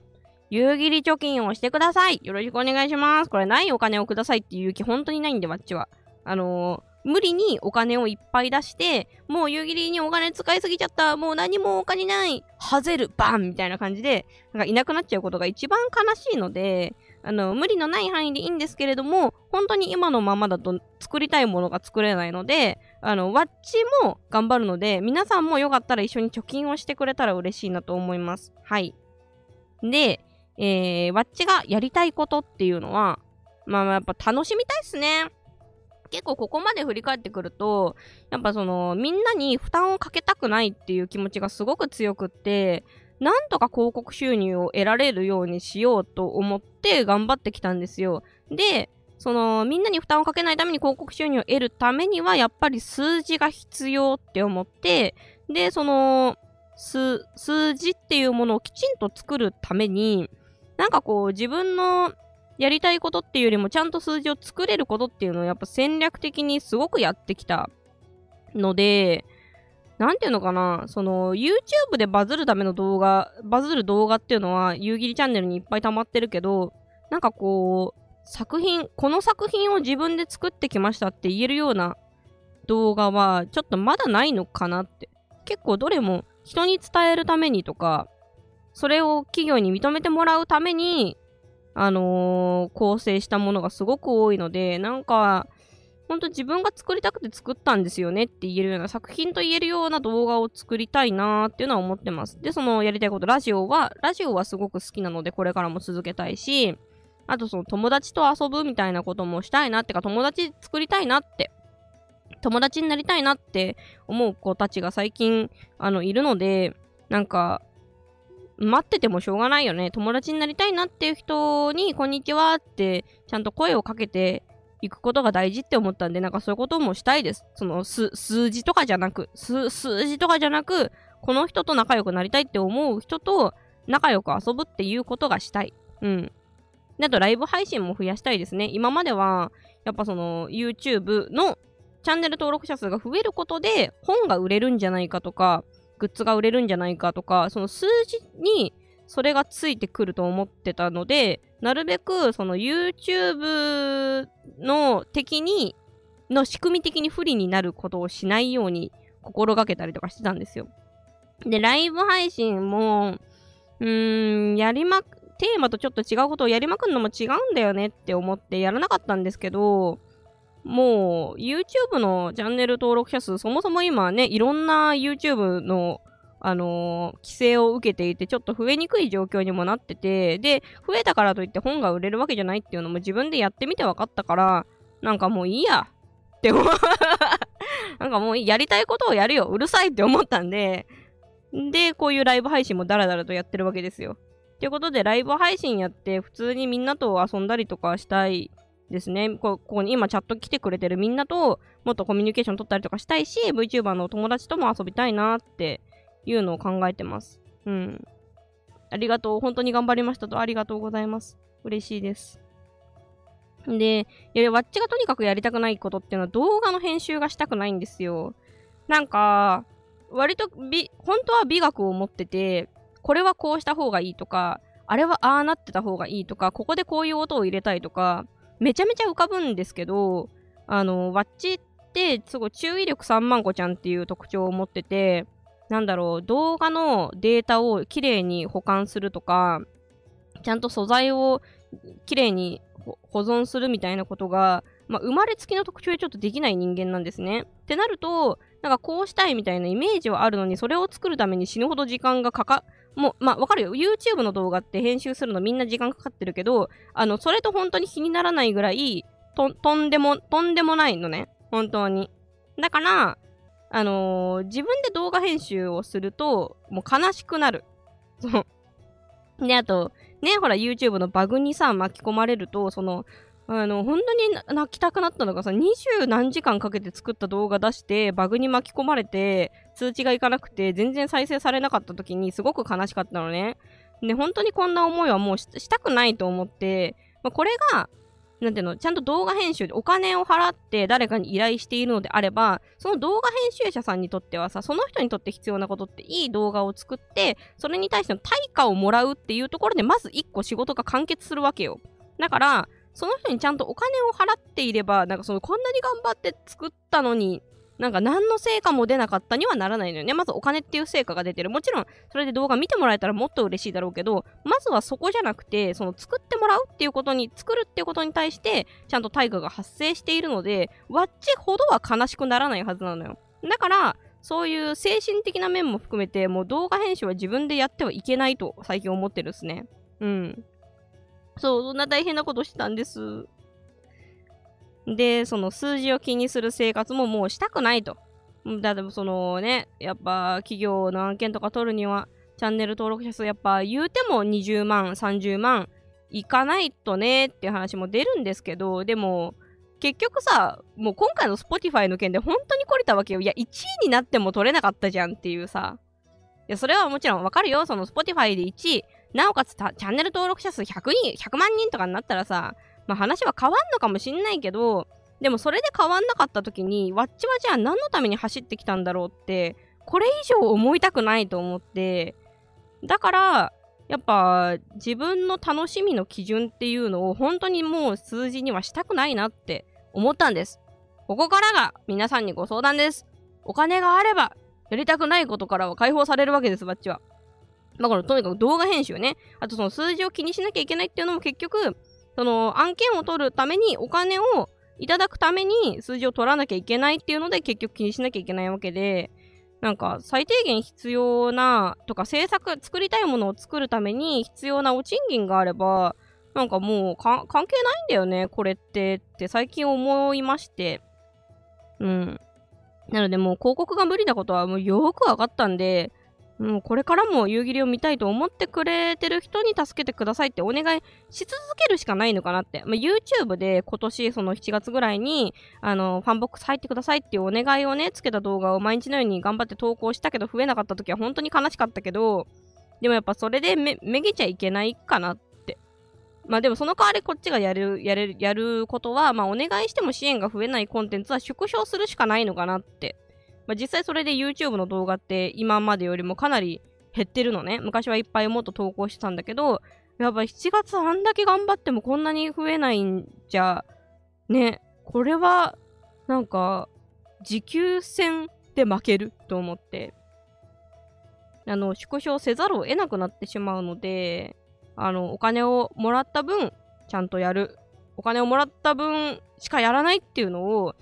夕切り貯金をしてください。よろしくお願いします。これないお金をくださいっていう気本当にないんで、わっちは。あのー、無理にお金をいっぱい出して、もう夕切りにお金使いすぎちゃった。もう何もお金ない。はぜる。バンみたいな感じで、なんかいなくなっちゃうことが一番悲しいので、あの、無理のない範囲でいいんですけれども、本当に今のままだと作りたいものが作れないので、あの、ワッチも頑張るので、皆さんもよかったら一緒に貯金をしてくれたら嬉しいなと思います。はい。で、えー、ワッチがやりたいことっていうのは、まあやっぱ楽しみたいっすね。結構ここまで振り返ってくると、やっぱその、みんなに負担をかけたくないっていう気持ちがすごく強くって、なんとか広告収入を得られるようにしようと思って頑張ってきたんですよ。で、その、みんなに負担をかけないために広告収入を得るためには、やっぱり数字が必要って思って、で、その、数、数字っていうものをきちんと作るために、なんかこう、自分のやりたいことっていうよりも、ちゃんと数字を作れることっていうのをやっぱ戦略的にすごくやってきたので、なんていうのかな、その、YouTube でバズるための動画、バズる動画っていうのは、夕霧チャンネルにいっぱい溜まってるけど、なんかこう、作品、この作品を自分で作ってきましたって言えるような動画は、ちょっとまだないのかなって。結構どれも人に伝えるためにとか、それを企業に認めてもらうために、あのー、構成したものがすごく多いので、なんか、ほんと自分が作りたくて作ったんですよねって言えるような作品と言えるような動画を作りたいなーっていうのは思ってます。で、そのやりたいこと、ラジオは、ラジオはすごく好きなのでこれからも続けたいし、あとその友達と遊ぶみたいなこともしたいなってか友達作りたいなって、友達になりたいなって思う子たちが最近、あの、いるので、なんか、待っててもしょうがないよね。友達になりたいなっていう人に、こんにちはって、ちゃんと声をかけていくことが大事って思ったんで、なんかそういうこともしたいです。その、数字とかじゃなく、数字とかじゃなく、この人と仲良くなりたいって思う人と仲良く遊ぶっていうことがしたい。うん。あとライブ配信も増やしたいですね。今までは、やっぱその YouTube のチャンネル登録者数が増えることで本が売れるんじゃないかとか、グッズが売れるんじゃないかとか、その数字にそれがついてくると思ってたので、なるべくその YouTube の敵に、の仕組み的に不利になることをしないように心がけたりとかしてたんですよ。で、ライブ配信も、うーん、やりまく、テーマとちょっと違うことをやりまくるのも違うんだよねって思ってやらなかったんですけど、もう YouTube のチャンネル登録者数、そもそも今ね、いろんな YouTube のあのー、規制を受けていて、ちょっと増えにくい状況にもなってて、で、増えたからといって本が売れるわけじゃないっていうのも自分でやってみて分かったから、なんかもういいやって思う なんかもうやりたいことをやるようるさいって思ったんで、で、こういうライブ配信もダラダラとやってるわけですよ。ということで、ライブ配信やって、普通にみんなと遊んだりとかしたいですね。ここに今チャット来てくれてるみんなともっとコミュニケーション取ったりとかしたいし、VTuber のお友達とも遊びたいなっていうのを考えてます。うん。ありがとう。本当に頑張りましたとありがとうございます。嬉しいです。で、いや、わっちがとにかくやりたくないことっていうのは動画の編集がしたくないんですよ。なんか、割と美、本当は美学を持ってて、これはこうした方がいいとか、あれはああなってた方がいいとか、ここでこういう音を入れたいとか、めちゃめちゃ浮かぶんですけど、あの、ワッチって、すごい注意力3万個ちゃんっていう特徴を持ってて、なんだろう、動画のデータをきれいに保管するとか、ちゃんと素材をきれいに保存するみたいなことが、まあ、生まれつきの特徴でちょっとできない人間なんですね。ってなると、なんかこうしたいみたいなイメージはあるのに、それを作るために死ぬほど時間がかか、もう、まあ、わかるよ。YouTube の動画って編集するのみんな時間かかってるけど、あの、それと本当に気にならないぐらい、と、とんでも、とんでもないのね。本当に。だから、あのー、自分で動画編集をすると、もう悲しくなる。そう。で、あと、ね、ほら、YouTube のバグにさ、巻き込まれると、その、あの、本当に泣きたくなったのがさ、二十何時間かけて作った動画出して、バグに巻き込まれて、通知がいかなくて、全然再生されなかった時にすごく悲しかったのね。で、本当にこんな思いはもうしたくないと思って、まあ、これが、なんていうの、ちゃんと動画編集でお金を払って誰かに依頼しているのであれば、その動画編集者さんにとってはさ、その人にとって必要なことっていい動画を作って、それに対しての対価をもらうっていうところで、まず一個仕事が完結するわけよ。だから、その人にちゃんとお金を払っていれば、なんかそのこんなに頑張って作ったのに、なんか何の成果も出なかったにはならないのよね。まずお金っていう成果が出てる。もちろん、それで動画見てもらえたらもっと嬉しいだろうけど、まずはそこじゃなくて、その作ってもらうっていうことに、作るっていうことに対して、ちゃんと対価が発生しているので、わっちほどは悲しくならないはずなのよ。だから、そういう精神的な面も含めて、もう動画編集は自分でやってはいけないと最近思ってるっすね。うん。そう、そんな大変なことしてたんです。で、その数字を気にする生活ももうしたくないと。だってそのね、やっぱ企業の案件とか取るには、チャンネル登録者数やっぱ言うても20万、30万いかないとねっていう話も出るんですけど、でも結局さ、もう今回の Spotify の件で本当に懲りたわけよ。いや、1位になっても取れなかったじゃんっていうさ。いや、それはもちろんわかるよ。その Spotify で1位、なおかつチャンネル登録者数100人、100万人とかになったらさ、まあ話は変わんのかもしんないけど、でもそれで変わんなかった時に、わっちはじゃあ何のために走ってきたんだろうって、これ以上思いたくないと思って、だから、やっぱ自分の楽しみの基準っていうのを本当にもう数字にはしたくないなって思ったんです。ここからが皆さんにご相談です。お金があればやりたくないことからは解放されるわけです、バッチは。だからとにかく動画編集ね。あとその数字を気にしなきゃいけないっていうのも結局、その案件を取るためにお金をいただくために数字を取らなきゃいけないっていうので結局気にしなきゃいけないわけで、なんか最低限必要なとか制作、作りたいものを作るために必要なお賃金があれば、なんかもう関係ないんだよね、これってって最近思いまして。うん。なのでもう広告が無理なことはもうよくわかったんで、もうこれからも由宇霧を見たいと思ってくれてる人に助けてくださいってお願いし続けるしかないのかなって。まあ、YouTube で今年その7月ぐらいに、あの、ファンボックス入ってくださいっていうお願いをね、つけた動画を毎日のように頑張って投稿したけど増えなかった時は本当に悲しかったけど、でもやっぱそれでめ、めげちゃいけないかなって。まあでもその代わりこっちがやる、やる、やることは、まあお願いしても支援が増えないコンテンツは縮小するしかないのかなってまあ、実際それで YouTube の動画って今までよりもかなり減ってるのね。昔はいっぱいもっと投稿してたんだけど、やっぱ7月あんだけ頑張ってもこんなに増えないんじゃ、ね、これは、なんか、持久戦で負けると思って、あの、縮小せざるを得なくなってしまうので、あの、お金をもらった分、ちゃんとやる。お金をもらった分しかやらないっていうのを、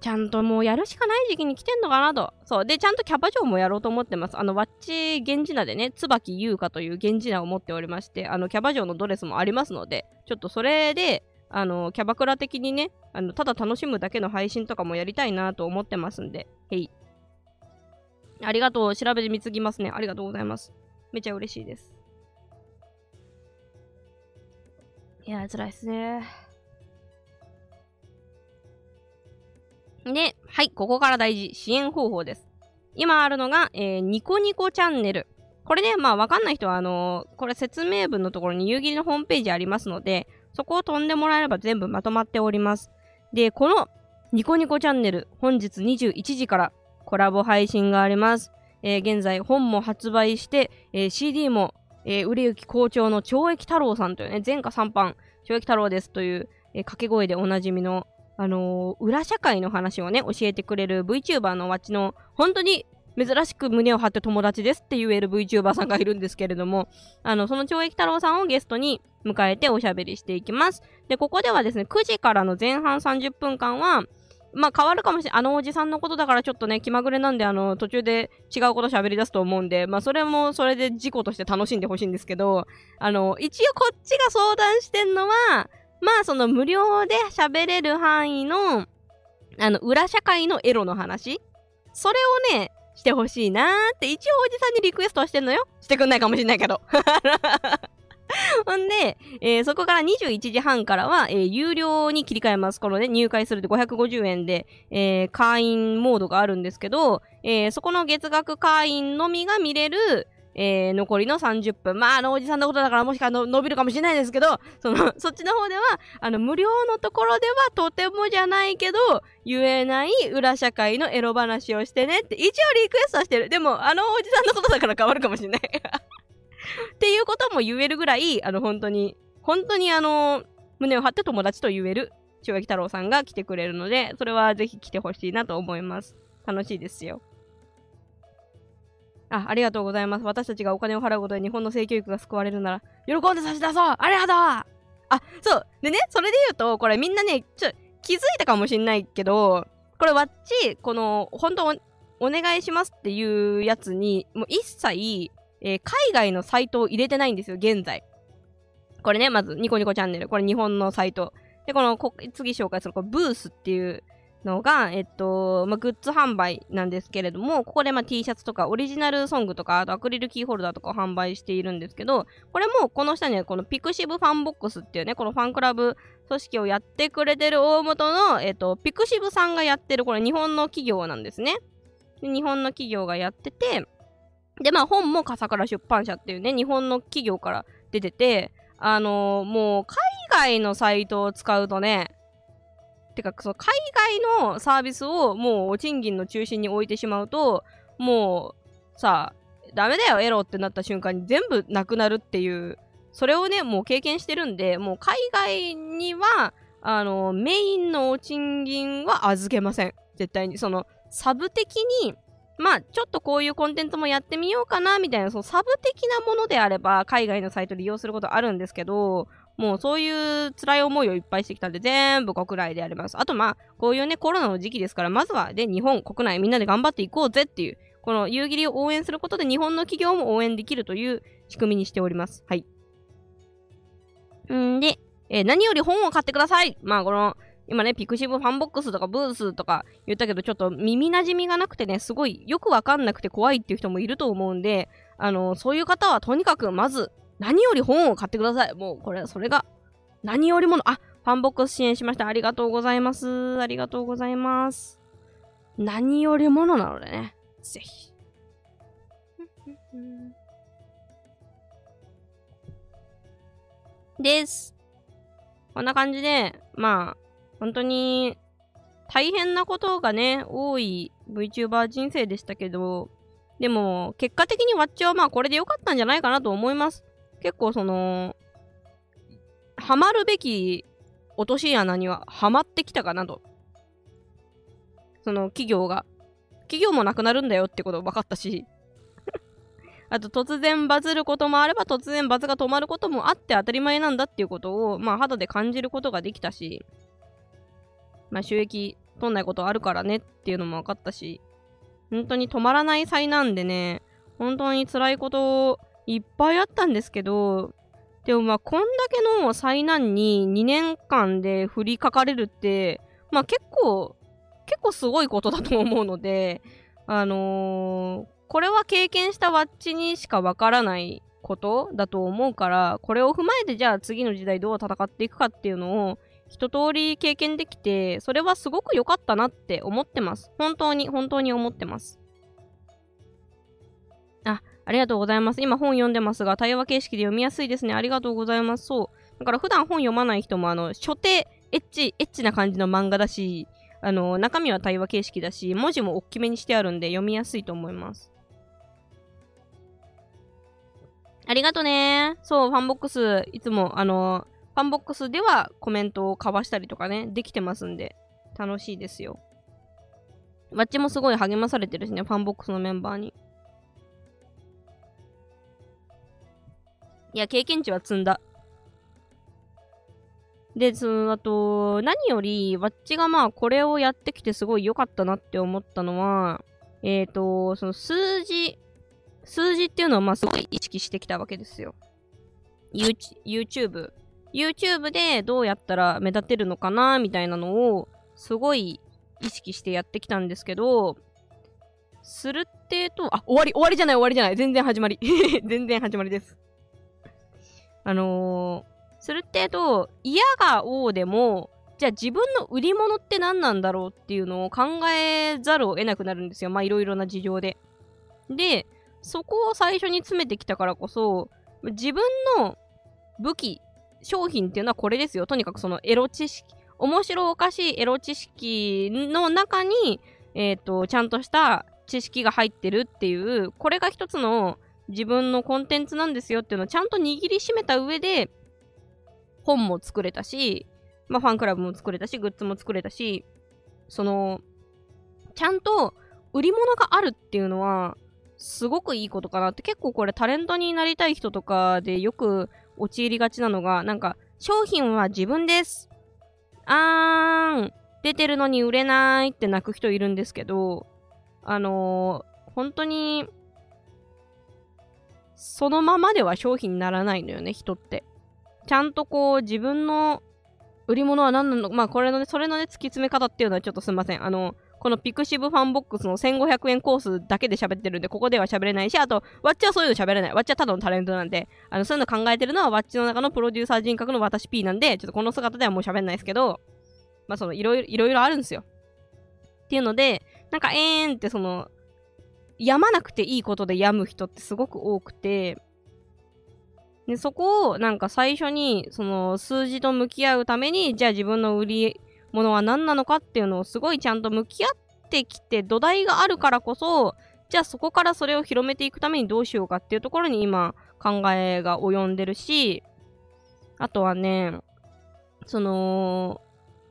ちゃんともうやるしかない時期に来てんのかなと。そう。で、ちゃんとキャバ嬢もやろうと思ってます。あの、ワッチ源氏名でね、椿優香という源氏名を持っておりまして、あの、キャバ嬢のドレスもありますので、ちょっとそれで、あの、キャバクラ的にね、あの、ただ楽しむだけの配信とかもやりたいなと思ってますんで、へい。ありがとう。調べてみつぎますね。ありがとうございます。めちゃ嬉しいです。いや、辛いっすね。で、はい、ここから大事。支援方法です。今あるのが、えー、ニコニコチャンネル。これね、まあわかんない人は、あのー、これ説明文のところに夕霧のホームページありますので、そこを飛んでもらえれば全部まとまっております。で、このニコニコチャンネル、本日21時からコラボ配信があります。えー、現在本も発売して、えー、CD も、えー、売れ行き好調の懲役太郎さんというね、前科3版、懲役太郎ですという、えー、掛け声でおなじみのあのー、裏社会の話をね、教えてくれる VTuber のわちの、本当に珍しく胸を張って友達ですって言える VTuber さんがいるんですけれども、あの、その懲役太郎さんをゲストに迎えておしゃべりしていきます。で、ここではですね、9時からの前半30分間は、まあ変わるかもしれない。あのおじさんのことだからちょっとね、気まぐれなんで、あの、途中で違うこと喋り出すと思うんで、まあそれもそれで事故として楽しんでほしいんですけど、あの、一応こっちが相談してんのは、まあその無料で喋れる範囲の、あの、裏社会のエロの話それをね、してほしいなーって一応おじさんにリクエストはしてんのよ。してくんないかもしんないけど。ほんで、えー、そこから21時半からは、えー、有料に切り替えます。このね、入会すると550円で、えー、会員モードがあるんですけど、えそこの月額会員のみが見れる、えー、残りの30分。まあ、あのおじさんのことだからもしかの伸びるかもしれないですけど、その、そっちの方では、あの、無料のところではとてもじゃないけど、言えない裏社会のエロ話をしてねって、一応リクエストはしてる。でも、あのおじさんのことだから変わるかもしれない。っていうことも言えるぐらい、あの、本当に、本当にあの、胸を張って友達と言える、塩焼太郎さんが来てくれるので、それはぜひ来てほしいなと思います。楽しいですよ。あ、ありがとうございます。私たちがお金を払うことで日本の性教育が救われるなら、喜んで差し出そうありがとうあ、そう。でね、それで言うと、これみんなね、ちょ、気づいたかもしんないけど、これわっち、この、本当お願いしますっていうやつに、もう一切、えー、海外のサイトを入れてないんですよ、現在。これね、まず、ニコニコチャンネル。これ日本のサイト。で、この、次紹介する、これブースっていうのが、えっと、まあ、グッズ販売なんですけれども、ここでまあ T シャツとかオリジナルソングとか、あとアクリルキーホルダーとかを販売しているんですけど、これもこの下にはこの pixiv FANBOX っていうね、このファンクラブ組織をやってくれてる大元の、えっと、 pixiv さんがやってる、これ日本の企業なんですね。で日本の企業がやってて、で、まあ本も笠倉出版社っていうね、日本の企業から出てて、あのー、もう海外のサイトを使うとね、てか、その海外のサービスをもう賃金の中心に置いてしまうと、もうさ、ダメだよ、エロってなった瞬間に全部なくなるっていう、それをね、もう経験してるんで、もう海外には、あの、メインのお賃金は預けません。絶対に。その、サブ的に、まあ、ちょっとこういうコンテンツもやってみようかな、みたいな、そのサブ的なものであれば、海外のサイト利用することあるんですけど、もうそういう辛い思いをいっぱいしてきたんで、全部国内でやります。あとまあ、こういうね、コロナの時期ですから、まずはで、日本国内みんなで頑張っていこうぜっていう、この由宇霧を応援することで日本の企業も応援できるという仕組みにしております。はい。んで、えー、何より本を買ってくださいまあ、この、今ね、 pixiv FANBOX とかブースとか言ったけど、ちょっと耳馴染みがなくてね、すごいよくわかんなくて怖いっていう人もいると思うんで、あの、そういう方はとにかくまず、何より本を買ってください。もうこれ、それが何よりもの、あ、ファンボックス支援しました。ありがとうございます。ありがとうございます。何よりものなのでね。ぜひ。です。こんな感じで、まあ、本当に大変なことがね、多い VTuber 人生でしたけど、でも、結果的にワッチはまあこれで良かったんじゃないかなと思います。結構その、ハマるべき落とし穴にはハマってきたかなと。その企業が。企業もなくなるんだよってこと分かったし。あと突然バズることもあれば突然バズが止まることもあって当たり前なんだっていうことを、まあ肌で感じることができたし、まあ収益取んないことあるからねっていうのも分かったし、本当に止まらない災難でね、本当に辛いこといっぱいあったんですけど、でもまあ、こんだけの災難に2年間で降りかかれるって、まあ結構、結構すごいことだと思うので、あのー、これは経験したワッチにしかわからないことだと思うから、これを踏まえてじゃあ次の時代どう戦っていくかっていうのを一通り経験できて、それはすごく良かったなって思ってます。本当に、本当に思ってます。あ、りがとうございます。今本読んでますが、対話形式で読みやすいですね。ありがとうございます。そう。だから普段本読まない人も、あの、初手、エッチ、エッチな感じの漫画だし、あの、中身は対話形式だし、文字も大きめにしてあるんで読みやすいと思います。ありがとねそう、 FANBOX、いつも、あの、ファンボックスではコメントを交わしたりとかね、できてますんで、楽しいですよ。わっちもすごい励まされてるしね、ファンボックスのメンバーに。いや、経験値は積んだ。で、その、あと、何より、わっちがまあ、これをやってきてすごい良かったなって思ったのは、えっ、ー、と、その数字、数字っていうのをまあ、すごい意識してきたわけですよ。YouTube。YouTube でどうやったら目立てるのかなみたいなのを、すごい意識してやってきたんですけど、するってと、あ、終わり、終わりじゃない、終わりじゃない。全然始まり。全然始まりです。あのー、するってと、嫌が王でも、じゃあ自分の売り物って何なんだろうっていうのを考えざるを得なくなるんですよ。まあいろいろな事情で。で、そこを最初に詰めてきたからこそ、自分の武器、商品っていうのはこれですよ。とにかくそのエロ知識、面白おかしいエロ知識の中に、えっ、ー、と、ちゃんとした知識が入ってるっていう、これが一つの自分のコンテンツなんですよっていうのをちゃんと握りしめた上で、本も作れたし、まあ、ファンクラブも作れたし、グッズも作れたし、その、ちゃんと売り物があるっていうのは、すごくいいことかなって、結構これタレントになりたい人とかでよく陥りがちなのが、なんか、商品は自分です。あーん、出てるのに売れないって泣く人いるんですけど、あのー、本当に、そのままでは商品にならないのよね、人って。ちゃんとこう、自分の売り物は何なのまあ、これのね、それのね、突き詰め方っていうのはちょっとすいません。あの、この pixiv FANBOX の1500円コースだけで喋ってるんで、ここでは喋れないし、あと、わっちはそういうの喋れない。わっちはただのタレントなんで、あの、そういうの考えてるのは、わっちの中のプロデューサー人格の私 P なんで、ちょっとこの姿ではもう喋んないですけど、まあ、その、いろいろ、いろいろあるんですよ。っていうので、なんか、えーんってその、やまなくていいことで病む人ってすごく多くて、で、そこをなんか最初にその数字と向き合うために、じゃあ自分の売り物は何なのかっていうのをすごいちゃんと向き合ってきて土台があるからこそ、じゃあそこからそれを広めていくためにどうしようかっていうところに今考えが及んでるし、あとはね、その、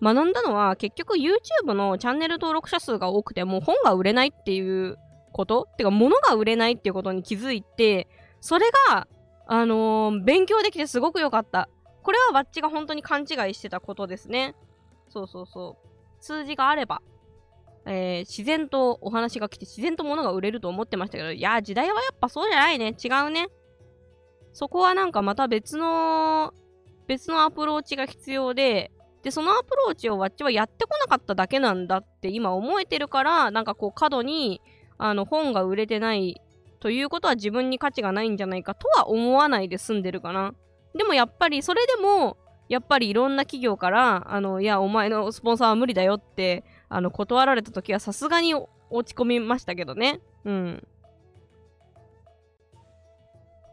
学んだのは結局 YouTube のチャンネル登録者数が多くてもう本が売れないっていうこと？ってか物が売れないっていうことに気づいて、それがあのー、勉強できてすごく良かった。これはバッチが本当に勘違いしてたことですね。そうそうそう。数字があれば、えー、自然とお話が来て自然と物が売れると思ってましたけど、いや、時代はやっぱそうじゃないね。違うね。そこはなんかまた別の、別のアプローチが必要で、で、そのアプローチをわっちはやってこなかっただけなんだって今思えてるから、なんかこう過度に、あの、本が売れてないということは自分に価値がないんじゃないかとは思わないで済んでるかな。でもやっぱりそれでも、やっぱりいろんな企業から、あの、いや、お前のスポンサーは無理だよって、あの、断られた時はさすがに落ち込みましたけどね。うん。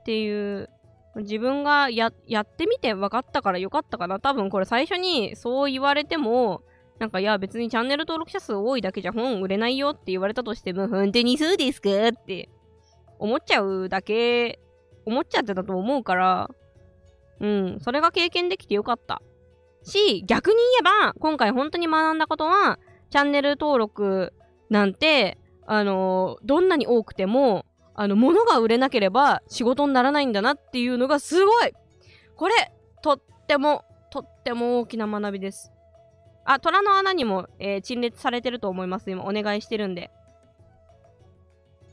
っていう、自分がや、やってみて分かったからよかったかな。多分これ最初にそう言われても、なんか、いや、別にチャンネル登録者数多いだけじゃ本売れないよって言われたとしても、本当にそうですか？って思っちゃうだけ、思っちゃってたと思うから、うん、それが経験できてよかった。し、逆に言えば、今回本当に学んだことは、チャンネル登録なんて、あの、どんなに多くても、あの、物が売れなければ仕事にならないんだなっていうのがすごいこれ、とっても、とっても大きな学びです。あ、虎の穴にも、えー、陳列されてると思います。今、お願いしてるんで。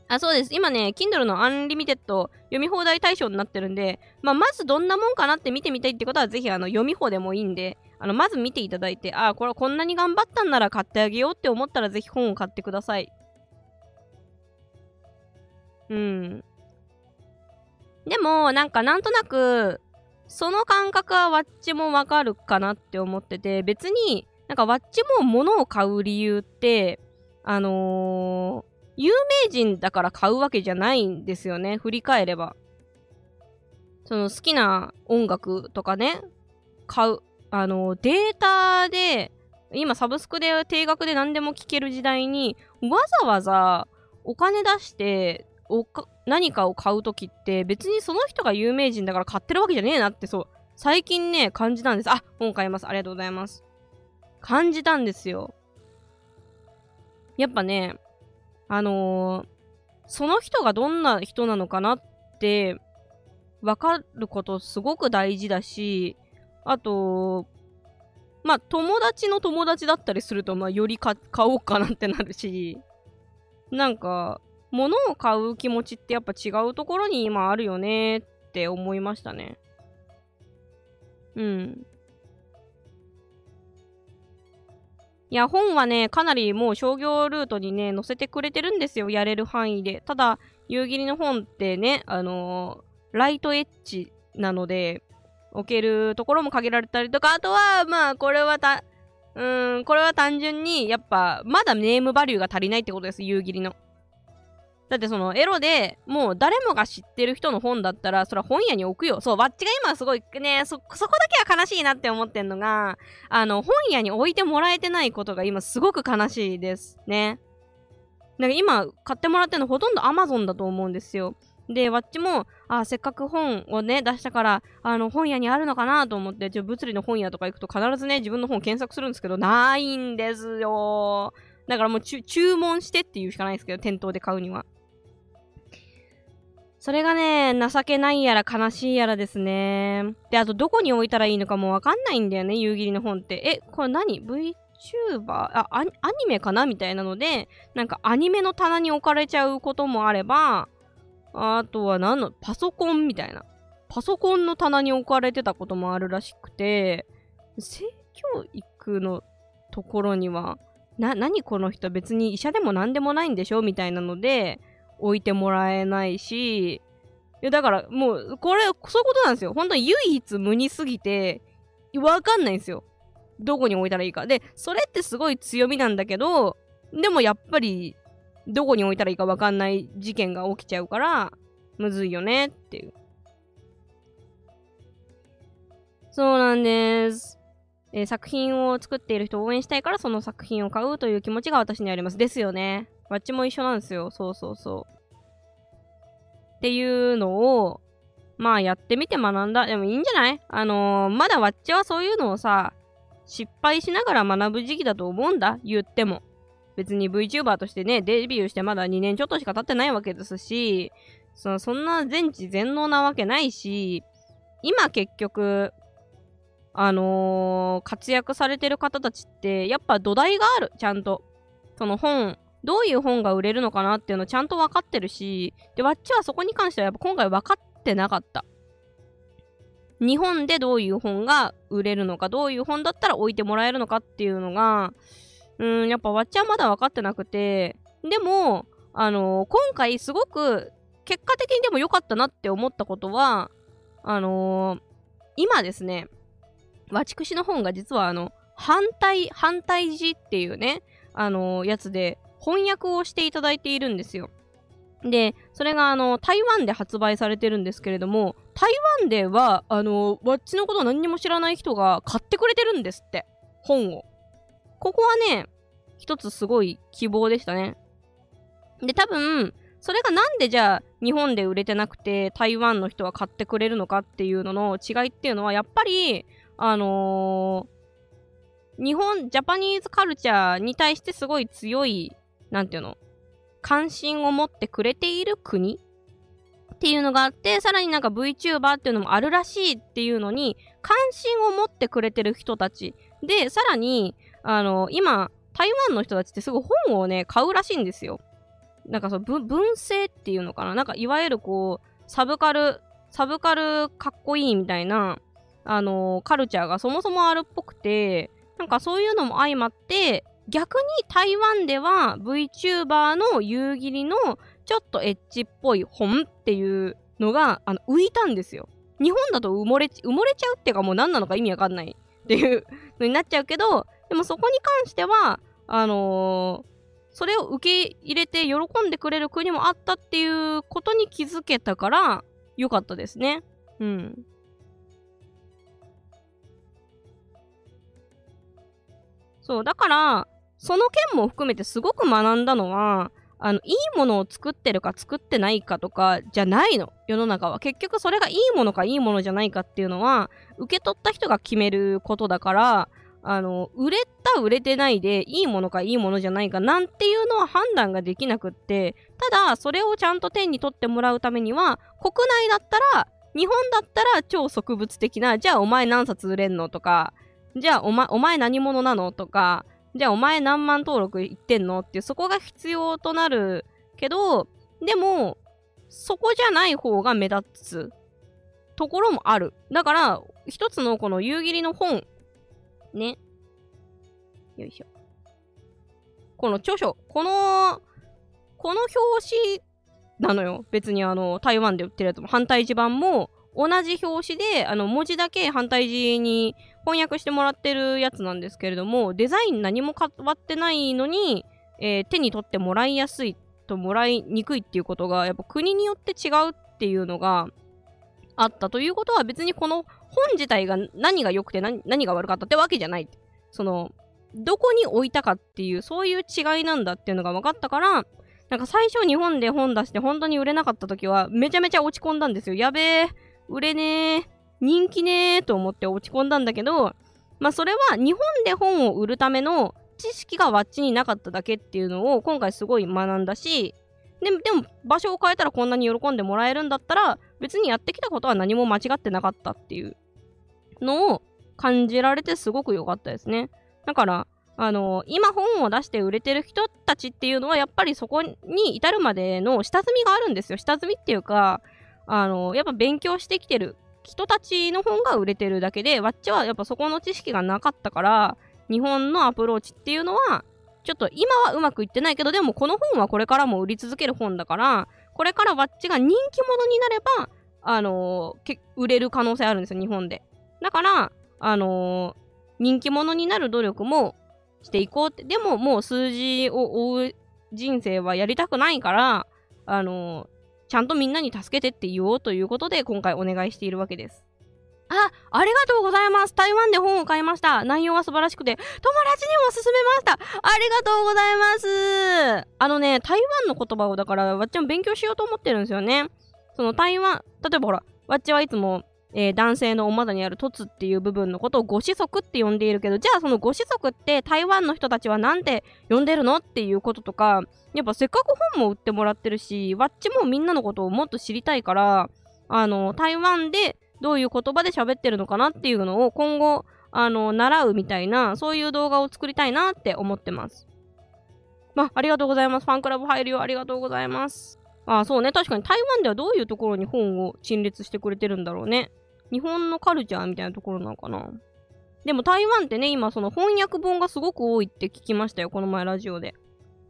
あ、そうです。今ね、Kindle の Unlimited 読み放題対象になってるんで、まあ、まずどんなもんかなって見てみたいってことは、ぜひあの読み放でもいいんで、あの、まず見ていただいて、あ、これこんなに頑張ったんなら買ってあげようって思ったら、ぜひ本を買ってください。うん。でも、なんかなんとなく、その感覚はワッチもわかるかなって思ってて、別に、なんかワッチも物を買う理由って、あのー、有名人だから買うわけじゃないんですよね。振り返れば。その好きな音楽とかね、買う。あの、データで、今サブスクで定額で何でも聴ける時代に、わざわざお金出しておか何かを買うときって別にその人が有名人だから買ってるわけじゃねえなってそう、最近ね、感じたんです。あ、本買います。ありがとうございます。感じたんですよ。やっぱね、あのー、その人がどんな人なのかなって分かることすごく大事だし、あと、まあ、友達の友達だったりすると、まあ、より買おうかなってなるし、なんか、物を買う気持ちってやっぱ違うところに今あるよねって思いましたね。うん。いや、本はね、かなりもう商業ルートにね、載せてくれてるんですよ。やれる範囲で。ただ、夕霧の本ってね、あのー、ライトエッジなので、置けるところも限られたりとか、あとは、まあ、これはた、うん、これは単純に、やっぱ、まだネームバリューが足りないってことです、夕霧の。だってそのエロでもう誰もが知ってる人の本だったらそれは本屋に置くよそうわっちが今すごいねそそこだけは悲しいなって思ってんのがあの本屋に置いてもらえてないことが今すごく悲しいですねなんか今買ってもらってるのほとんど Amazon だと思うんですよで、わっちも、あ、せっかく本をね、出したから、あの、本屋にあるのかなと思って、ちょ物理の本屋とか行くと必ずね、自分の本検索するんですけど、ないんですよ。だからもう注文してっていうしかないですけど、店頭で買うには。それがね、情けないやら悲しいやらですね。で、あとどこに置いたらいいのかもわかんないんだよね、夕霧の本って。え、これ何 ?VTuber? あアニメかなみたいなので、なんかアニメの棚に置かれちゃうこともあれば、あとは何の、パソコンみたいな。パソコンの棚に置かれてたこともあるらしくて、性教育のところには、な、何この人？別に医者でも何でもないんでしょ？みたいなので、置いてもらえないし、いやだからもう、これ、そういうことなんですよ。本当に唯一無二すぎて、わかんないんですよ。どこに置いたらいいか。で、それってすごい強みなんだけど、でもやっぱり、どこに置いたらいいかわかんない事件が起きちゃうから、むずいよねっていう。そうなんです。えー、作品を作っている人を応援したいからその作品を買うという気持ちが私にあります。ですよね。わっちも一緒なんですよ。そうそうそう。っていうのを、まあやってみて学んだ。でもいいんじゃない？あのー、まだわっちはそういうのをさ、失敗しながら学ぶ時期だと思うんだ。言っても。別に VTuber としてね、デビューしてまだ2年ちょっとしか経ってないわけですし、そのそんな全知全能なわけないし、今結局、あのー、活躍されてる方たちって、やっぱ土台がある、ちゃんと。その本、どういう本が売れるのかなっていうのちゃんと分かってるし、で、わっちはそこに関してはやっぱ今回分かってなかった。日本でどういう本が売れるのか、どういう本だったら置いてもらえるのかっていうのが、うん、やっぱわっちはまだ分かってなくて、でも、あのー、今回すごく結果的にでも良かったなって思ったことは、あのー、今ですね、わちくしの本が実はあの、反対、反対字っていうね、あのー、やつで、翻訳をしていただいているんですよ。で、それがあの、台湾で発売されてるんですけれども、台湾では、あの、わっちのこと何にも知らない人が買ってくれてるんですって。本を。ここはね、一つすごい希望でしたね。で、多分、それがなんでじゃあ日本で売れてなくて台湾の人は買ってくれるのかっていうのの違いっていうのはやっぱり、あのー、日本、ジャパニーズカルチャーに対してすごい強いなんていうの、関心を持ってくれている国？っていうのがあって、さらになんか VTuber っていうのもあるらしいっていうのに、関心を持ってくれてる人たち。で、さらに、あの、今、台湾の人たちってすぐ本をね、買うらしいんですよ。なんかその、文政っていうのかな？なんかいわゆるこう、サブカル、サブカルかっこいいみたいな、あのカルチャーがそもそもあるっぽくて、なんかそういうのも相まって、逆に台湾では VTuber の夕霧のちょっとエッチっぽい本っていうのがあの浮いたんですよ。日本だと埋もれ埋もれちゃうっていうかもう何なのか意味わかんないっていうのになっちゃうけどでもそこに関してはあのー、それを受け入れて喜んでくれる国もあったっていうことに気づけたから良かったですね。うん。そう、だから、その件も含めてすごく学んだのは、あの、いいものを作ってるか作ってないかとかじゃないの。世の中は。結局それがいいものかいいものじゃないかっていうのは、受け取った人が決めることだから、あの、売れた売れてないで、いいものかいいものじゃないかなんていうのは判断ができなくって、ただ、それをちゃんと手に取ってもらうためには、国内だったら、日本だったら超植物的な、じゃあお前何冊売れんのとか、じゃあお前、お前何者なの？とか、じゃあお前何万登録いってんの？っていう、そこが必要となるけど、でも、そこじゃない方が目立つところもある。だから、一つのこの夕霧の本、ね。よいしょ。この著書、この、この表紙なのよ。別にあの、台湾で売ってるやつも、反対地版も、同じ表紙で、あの、文字だけ反対字に翻訳してもらってるやつなんですけれども、デザイン何も変わってないのに、えー、手に取ってもらいやすいともらいにくいっていうことがやっぱ国によって違うっていうのがあったということは別にこの本自体が何が良くて何何が悪かったってわけじゃない。その、どこに置いたかっていう、そういう違いなんだっていうのが分かったから、なんか最初日本で本出して本当に売れなかった時はめちゃめちゃ落ち込んだんですよ。やべえ、売れねえ、人気ねえと思って落ち込んだんだけど、まあそれは日本で本を売るための知識がわっちになかっただけっていうのを今回すごい学んだし、でも、でも場所を変えたらこんなに喜んでもらえるんだったら、別にやってきたことは何も間違ってなかったっていうのを感じられてすごく良かったですね。だから、あの今本を出して売れてる人たちっていうのはやっぱりそこに至るまでの下積みがあるんですよ。下積みっていうか、あのやっぱ勉強してきてる人たちの本が売れてるだけで、わっちはやっぱそこの知識がなかったから、日本のアプローチっていうのは、ちょっと今はうまくいってないけど、でもこの本はこれからも売り続ける本だから、これからわっちが人気者になれば、あのー、売れる可能性あるんですよ、日本で。だから、あのー、人気者になる努力もしていこうって。でも、もう数字を追う人生はやりたくないから、あのー、ちゃんとみんなに助けてって言おうということで、今回お願いしているわけです。あ、ありがとうございます。台湾で本を買いました。内容は素晴らしくて、友達にも勧めました。ありがとうございます。あのね、台湾の言葉をだから、わっちゃん勉強しようと思ってるんですよね。その台湾、例えばほら、わっちはいつも、えー、男性のお股にある凸っていう部分のことをご子息って呼んでいるけど、じゃあそのご子息って台湾の人たちはなんて呼んでるのっていうこととか、やっぱせっかく本も売ってもらってるし、わっちもみんなのことをもっと知りたいから、あの、台湾でどういう言葉で喋ってるのかなっていうのを今後、あの、習うみたいな、そういう動画を作りたいなって思ってます。まあ、ありがとうございます。ファンクラブ入るよ。ありがとうございます。ああ、そうね。確かに台湾ではどういうところに本を陳列してくれてるんだろうね。日本のカルチャーみたいなところなのかな？でも台湾ってね、今その翻訳本がすごく多いって聞きましたよ。この前ラジオで。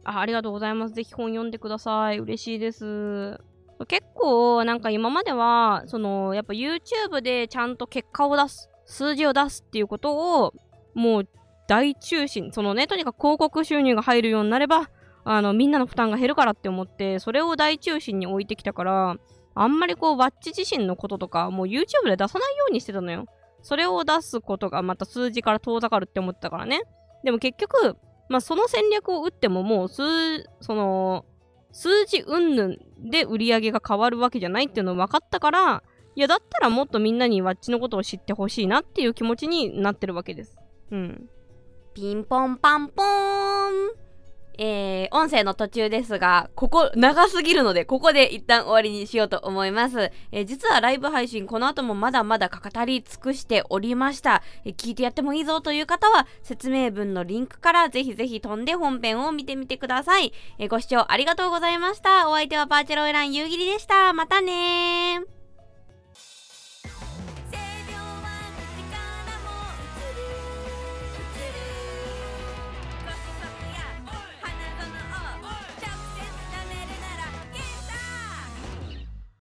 あ、ありがとうございます。ぜひ本読んでください。嬉しいです。結構なんか今まではそのやっぱ YouTube でちゃんと結果を出す数字を出すっていうことをもう大中心そのねとにかく広告収入が入るようになればあのみんなの負担が減るからって思ってそれを大中心に置いてきたからあんまりこうワッチ自身のこととかもう YouTube で出さないようにしてたのよそれを出すことがまた数字から遠ざかるって思ってたからねでも結局まあその戦略を打ってももう数その数字云々で売り上げが変わるわけじゃないっていうの分かったから、いや、だったらもっとみんなにわっちのことを知ってほしいなっていう気持ちになってるわけです。うん。ピンポンパンポーンえー、音声の途中ですが、ここ長すぎるので、ここで一旦終わりにしようと思います。えー、実はライブ配信、この後もまだまだ語り尽くしておりました、えー、聞いてやってもいいぞという方は、説明文のリンクからぜひぜひ飛んで本編を見てみてください。えご視聴ありがとうございました。お相手はバーチャルオイラン夕霧でした。またねー。